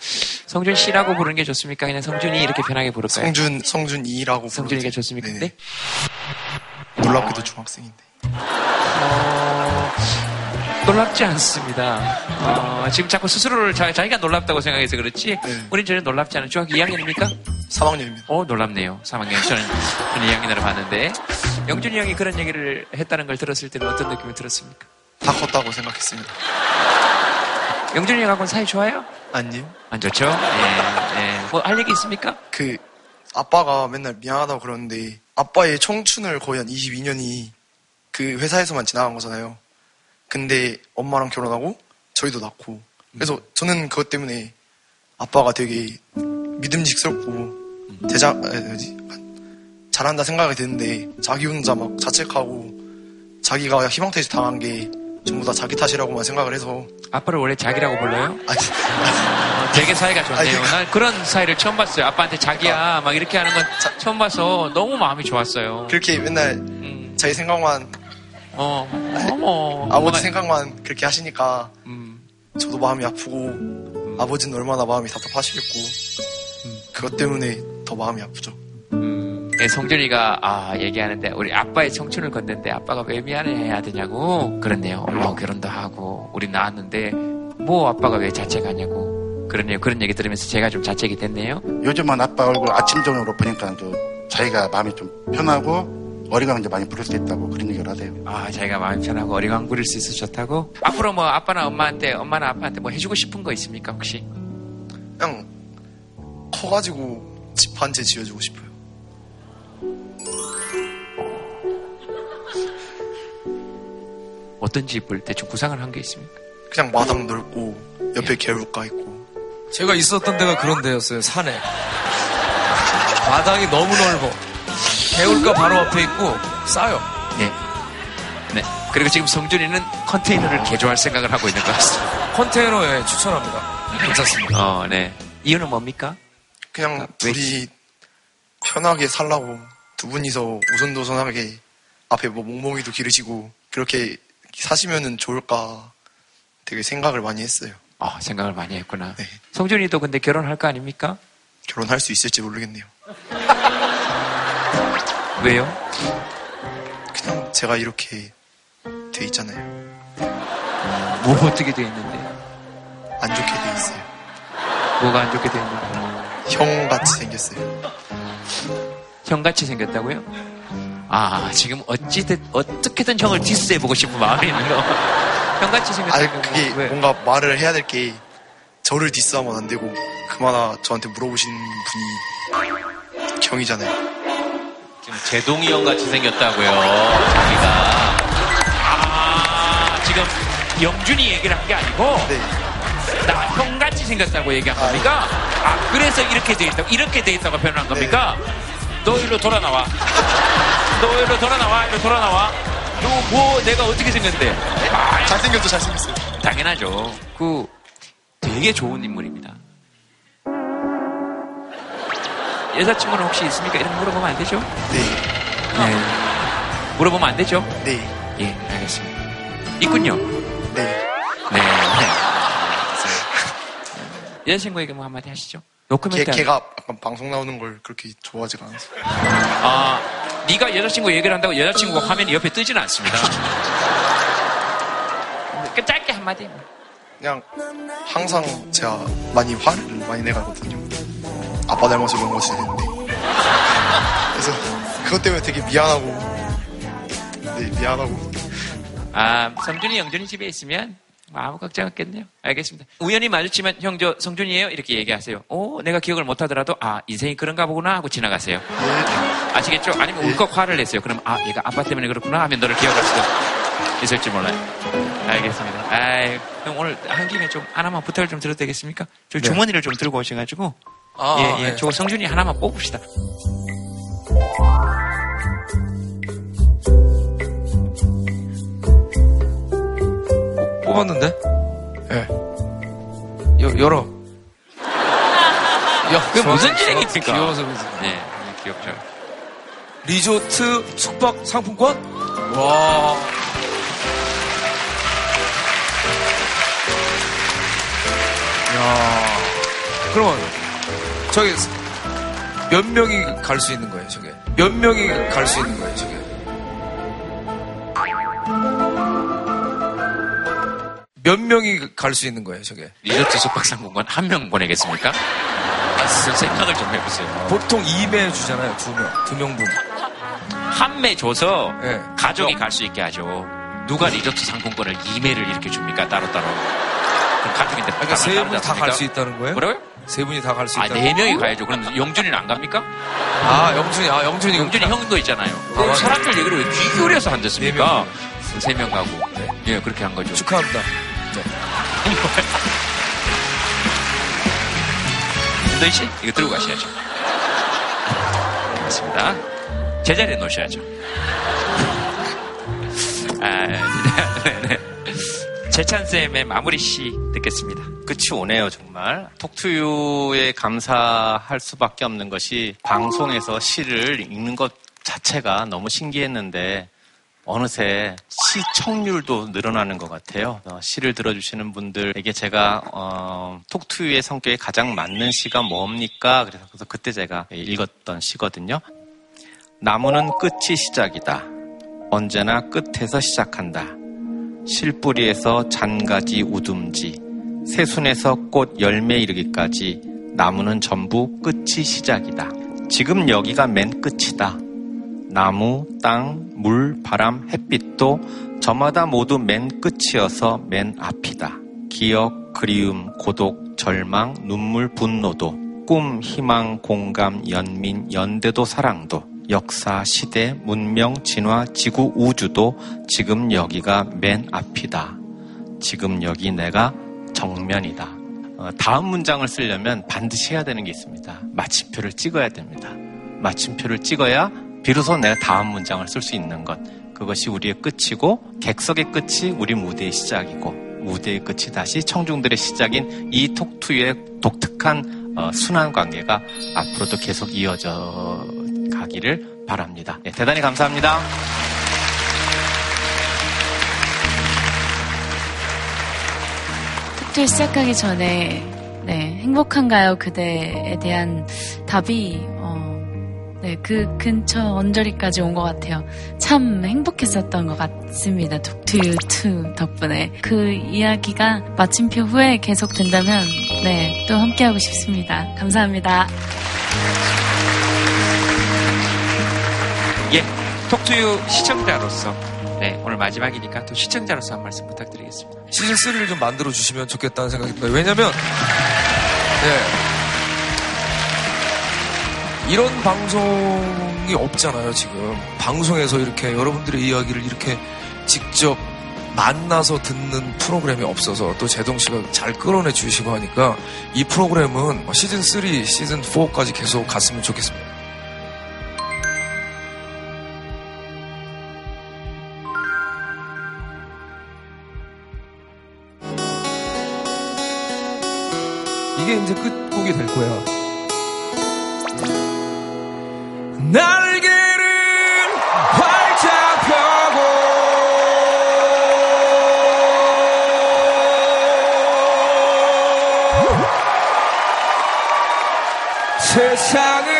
Speaker 3: 성준 씨라고 부르는 게 좋습니까? 그냥 성준이 이렇게 편하게 부를까요?
Speaker 11: 성준, 성준이라고
Speaker 3: 성준이가 좋습니까? 근데?
Speaker 11: 놀랍게도 중학생인데.
Speaker 3: 어, 놀랍지 않습니다. 어, 지금 자꾸 스스로를 자, 자기가 놀랍다고 생각해서 그렇지. 우린 전혀 놀랍지 않은 중학교 2학년입니까?
Speaker 11: 3학년입니다.
Speaker 3: 어, 놀랍네요. 3학년. 저는, 저는 2학년으로 봤는데. 영준이 형이 그런 얘기를 했다는 걸 들었을 때는 어떤 느낌이 들었습니까?
Speaker 11: 다 컸다고 생각했습니다.
Speaker 3: 영준이 형하고는 사이 좋아요?
Speaker 11: 아니요.
Speaker 3: 안 좋죠? 예, 예. 뭐할 얘기 있습니까?
Speaker 11: 그 아빠가 맨날 미안하다고 그러는데 아빠의 청춘을 거의 한 22년이 그 회사에서만 지나간 거잖아요. 근데 엄마랑 결혼하고 저희도 낳고 그래서 저는 그것 때문에 아빠가 되게 믿음직스럽고 대자 아, 뭐지 잘한다 생각이 드는데 자기 혼자 막 자책하고 자기가 희망퇴직 당한 게 전부 다 자기 탓이라고만 생각을 해서
Speaker 3: 아빠를 원래 자기라고 불러요?
Speaker 11: 아니,
Speaker 3: 어, 되게 사이가 좋네요.
Speaker 11: 아니,
Speaker 3: 난 그런 사이를 처음 봤어요. 아빠한테 자기야 막 이렇게 하는 건 처음 봐서 너무 마음이 좋았어요.
Speaker 11: 그렇게 맨날 자기 생각만
Speaker 3: 어, 어머.
Speaker 11: 아버지 생각만 그렇게 하시니까
Speaker 3: 음.
Speaker 11: 저도 마음이 아프고 아버지는 얼마나 마음이 답답하시겠고 그것 때문에 더 마음이 아프죠.
Speaker 3: 네, 성준이가 아 얘기하는데 우리 아빠의 청춘을 건는데 아빠가 왜 미안해해야 되냐고 그렇네요. 엄마하고 결혼도 하고 우리 낳았는데 뭐 아빠가 왜 자책하냐고 그러네요. 그런 얘기 들으면서 제가 좀 자책이 됐네요.
Speaker 24: 요즘은 아빠 얼굴 아침 저녁으로 보니까 저 자기가 마음이 좀 편하고 어리광 이제 많이 부를 수 있다고 그런 얘기를 하대요.
Speaker 3: 아 자기가 마음이 편하고 어리광 부릴 수 있어 좋다고 앞으로 뭐 아빠나 엄마한테 엄마나 아빠한테 뭐 해주고 싶은 거 있습니까 혹시?
Speaker 11: 그냥 커가지고 집 한 채 지어주고 싶어요.
Speaker 3: 어떤 집을 대충 구상을 한 게 있습니까?
Speaker 11: 그냥 마당 넓고 옆에 개울가 있고
Speaker 13: 제가 있었던 데가 그런 데였어요. 산에. 마당이 너무 넓어. 개울가 바로 앞에 있고 싸요.
Speaker 3: 네. 네. 그리고 지금 성준이는 컨테이너를 개조할 생각을 하고 있는 것 같습니다.
Speaker 13: 컨테이너에 추천합니다. 괜찮습니다.
Speaker 3: 어, 네. 이유는 뭡니까?
Speaker 11: 그냥 둘이 편하게 살라고 두 분이서 우선도선하게 앞에 뭐 몽몽이도 기르시고 그렇게 사시면은 좋을까 되게 생각을 많이 했어요.
Speaker 3: 아, 생각을 많이 했구나. 성준이도 근데 결혼할 거 아닙니까?
Speaker 11: 결혼할 수 있을지 모르겠네요.
Speaker 3: 왜요?
Speaker 11: 그냥 제가 이렇게 돼 있잖아요.
Speaker 3: 뭐 어떻게 돼 있는데?
Speaker 11: 안 좋게 돼 있어요.
Speaker 3: 뭐가 안 좋게 돼 있는데?
Speaker 11: 형 같이 생겼어요.
Speaker 3: 형같이 생겼다고요? 아, 지금 어찌든, 어떻게든 형을 디스해보고 싶은 마음이 있는 거. 형같이 생겼다고.
Speaker 11: 아니 그게 뭔가 말을 해야 될 게 저를 디스하면 안 되고 그마나 저한테 물어보시는 분이 형이잖아요.
Speaker 12: 지금 제동이 형 같이 생겼다고요. 자기가.
Speaker 3: 아, 지금 영준이 얘기를 한 게 아니고. 나 형같이 생겼다고 얘기한 겁니까? 아, 그래서 이렇게 돼 있다고, 이렇게 돼 있다고 표현한 겁니까? 너 일로 돌아 나와. 너 일로 돌아 나와. 일로 돌아 나와. 너 뭐 내가 어떻게 생겼는데? 아,
Speaker 11: 잘생겼죠, 잘생겼어요.
Speaker 3: 당연하죠. 그 되게 좋은 인물입니다. 여자친구는 혹시 있습니까? 이런 거 물어보면 안 되죠?
Speaker 11: 네.
Speaker 3: 네. 물어보면 안 되죠?
Speaker 11: 네.
Speaker 3: 예, 알겠습니다. 있군요.
Speaker 11: 네.
Speaker 3: 네. 여자친구에게 뭐 한마디 하시죠?
Speaker 11: 걔,
Speaker 3: 노코멘트.
Speaker 11: 걔 가 약간 방송 나오는 걸 그렇게 좋아하지가 않아서.
Speaker 3: 아, 네가 여자친구 얘기를 한다고 여자친구가 화면이 옆에 뜨지는 않습니다. 그 짧게 한마디.
Speaker 11: 그냥 항상 제가 많이 화를 많이 내가거든요. 아빠 닮아서 그런 거지 되는데. 그래서 그것 때문에 되게 미안하고, 네, 미안하고.
Speaker 3: 아, 성준이, 영준이 집에 있으면 뭐 아무 걱정 없겠네요. 알겠습니다. 우연히 마주치면 형 저 성준이에요? 이렇게 얘기하세요. 오, 내가 기억을 못하더라도 아 인생이 그런가 보구나 하고 지나가세요. 아시겠죠? 아니면 울컥 화를 냈어요. 그럼 아 얘가 아빠 때문에 그렇구나 하면 너를 기억할 수도 있을지 몰라요. 알겠습니다. 아이, 형 오늘 한 김에 좀 하나만 부탁을 좀 드려도 되겠습니까? 저
Speaker 13: 네.
Speaker 3: 주머니를 좀 들고 오셔가지고
Speaker 13: 아,
Speaker 3: 예, 예,
Speaker 13: 네.
Speaker 3: 저 성준이 하나만 뽑읍시다.
Speaker 13: 뽑았는데? 예. 여, 열어. 야,
Speaker 3: 그 무슨 진행입니까?
Speaker 13: 귀여워서 그러지.
Speaker 3: 네, 귀엽죠.
Speaker 13: 리조트 숙박 상품권? 와. 야. 그러면 저기 몇 명이 갈 수 있는 거예요, 저게? 몇 명이 갈 수 있는 거예요, 저게? 몇 명이 갈 수 있는 거예요, 저게?
Speaker 3: 리조트 숙박 상품권 한 명 보내겠습니까? 아, 좀 생각을 좀 해보세요.
Speaker 13: 보통 2매 주잖아요, 두 명, 두 명분.
Speaker 3: 한 매 줘서
Speaker 13: 네.
Speaker 3: 가족이 갈 수 있게 하죠. 누가 리조트 상품권을 2매를 이렇게 줍니까? 따로따로. 그럼 가족인데
Speaker 13: 그러니까 세 분이 다갈 수 있다는 거예요?
Speaker 3: 뭐라고요?
Speaker 13: 세 분이 다 갈수
Speaker 3: 아,
Speaker 13: 있다는
Speaker 3: 네 명이 가야죠. 그럼 영준이는 안 갑니까?
Speaker 13: 아, 영준이, 아, 영준이.
Speaker 3: 영준이 형도 있잖아요.
Speaker 13: 아.
Speaker 3: 사람들 얘기를 왜 귀 기울여서 안 듣습니까? 세 명 가고. 예, 그렇게 한 거죠.
Speaker 13: 축하합니다. 네.
Speaker 3: 윤도희 씨, 이거 들고 가셔야죠. 맞습니다. 제자리에 놓으셔야죠. 아, 네, 네. 재찬쌤의 마무리 시 듣겠습니다.
Speaker 12: 끝이 오네요, 정말. 톡투유에 감사할 수밖에 없는 것이 방송에서 시를 읽는 것 자체가 너무 신기했는데 어느새 시청률도 늘어나는 것 같아요. 어, 시를 들어주시는 분들에게 제가 어, 톡투유의 성격에 가장 맞는 시가 뭡니까? 그래서, 그때 제가 읽었던 시거든요. 나무는 끝이 시작이다. 언제나 끝에서 시작한다. 실뿌리에서 잔가지 우둠지, 새순에서 꽃 열매 이르기까지 나무는 전부 끝이 시작이다. 지금 여기가 맨 끝이다. 나무, 땅, 물, 바람, 햇빛도 저마다 모두 맨 끝이어서 맨 앞이다. 기억, 그리움, 고독, 절망, 눈물, 분노도, 꿈, 희망, 공감, 연민, 연대도 사랑도, 역사, 시대, 문명, 진화, 지구, 우주도 지금 여기가 맨 앞이다. 지금 여기 내가 정면이다. 어, 다음 문장을 쓰려면 반드시 해야 되는 게 있습니다. 마침표를 찍어야 됩니다. 마침표를 찍어야 비로소 내가 다음 문장을 쓸 수 있는 것. 그것이 우리의 끝이고 객석의 끝이 우리 무대의 시작이고 무대의 끝이 다시 청중들의 시작인 이 톡투의 독특한 어, 순환 관계가 앞으로도 계속 이어져 가기를 바랍니다. 네, 대단히 감사합니다.
Speaker 7: 톡투 시작하기 전에 네, 행복한가요 그대에 대한 답이 어, 네, 그 근처 언저리까지 온 것 같아요. 참 행복했었던 것 같습니다. 톡투유2 덕분에 그 이야기가 마침표 후에 계속 된다면 네, 또 함께하고 싶습니다. 감사합니다.
Speaker 3: 예, 톡투유 시청자로서 네, 오늘 마지막이니까 또 시청자로서 한 말씀 부탁드리겠습니다.
Speaker 13: 시즌 3를 좀 만들어 주시면 좋겠다는 생각이 듭니다. 왜냐면 네. 이런 방송이 없잖아요, 지금. 방송에서 이렇게 여러분들의 이야기를 이렇게 직접 만나서 듣는 프로그램이 없어서 또 제동 씨가 잘 끌어내 주시고 하니까 이 프로그램은 시즌 3, 시즌 4까지 계속 갔으면 좋겠습니다. 이게 이제 끝곡이 될 거야. 날개를 활짝 펴고 세상을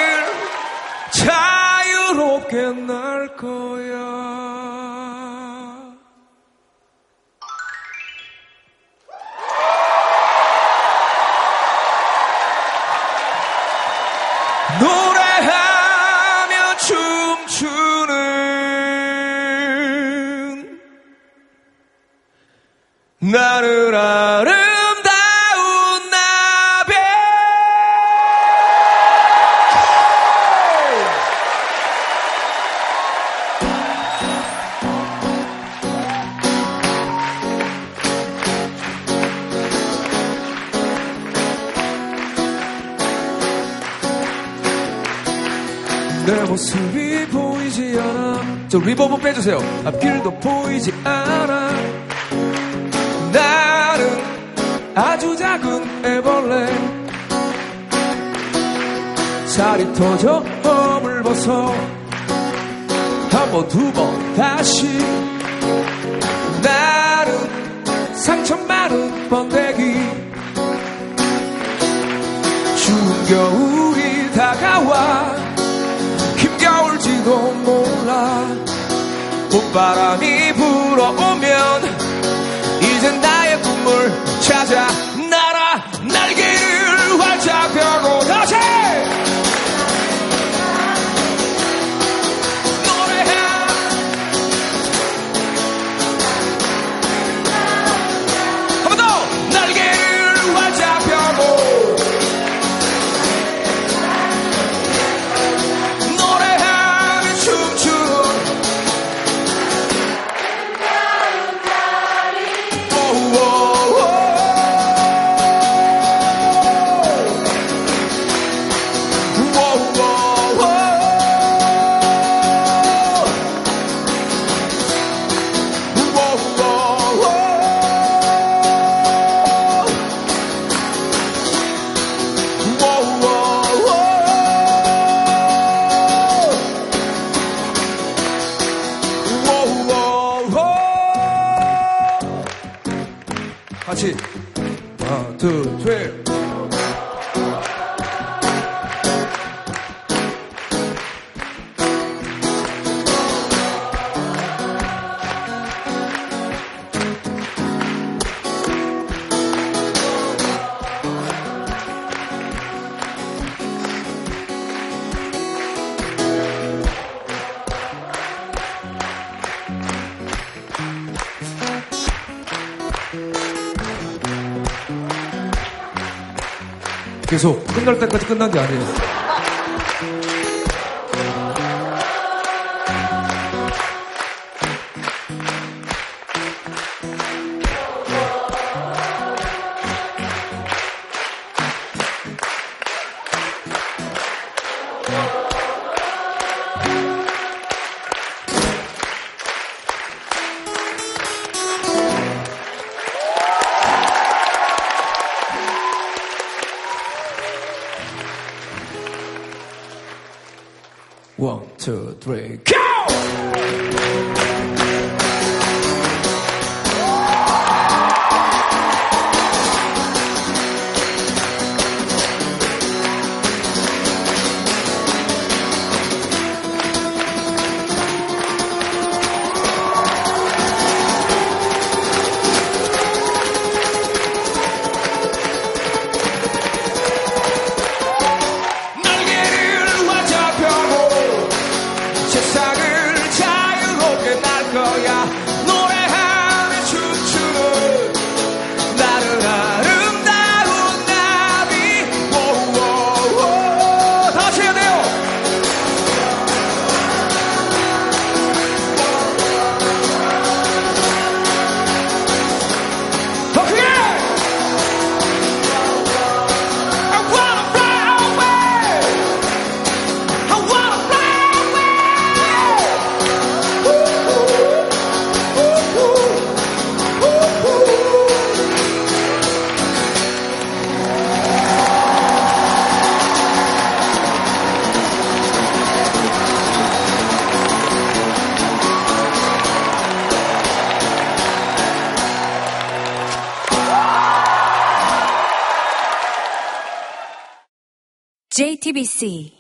Speaker 13: 빼주세요. 앞길도 보이지 않아. 나는 아주 작은 애벌레 살이 터져 허물 벗어. 한 번 두 번 다시. 나는 상처 많은 번데기. 추운 겨울이 다가와. 힘겨울지도 몰라. 봄 바람이 불어오면 이젠 나의 꿈을 찾아 날아 날개를 활짝 펴고 다시 계속 끝날 때까지 끝난 게 아니에요.
Speaker 16: see.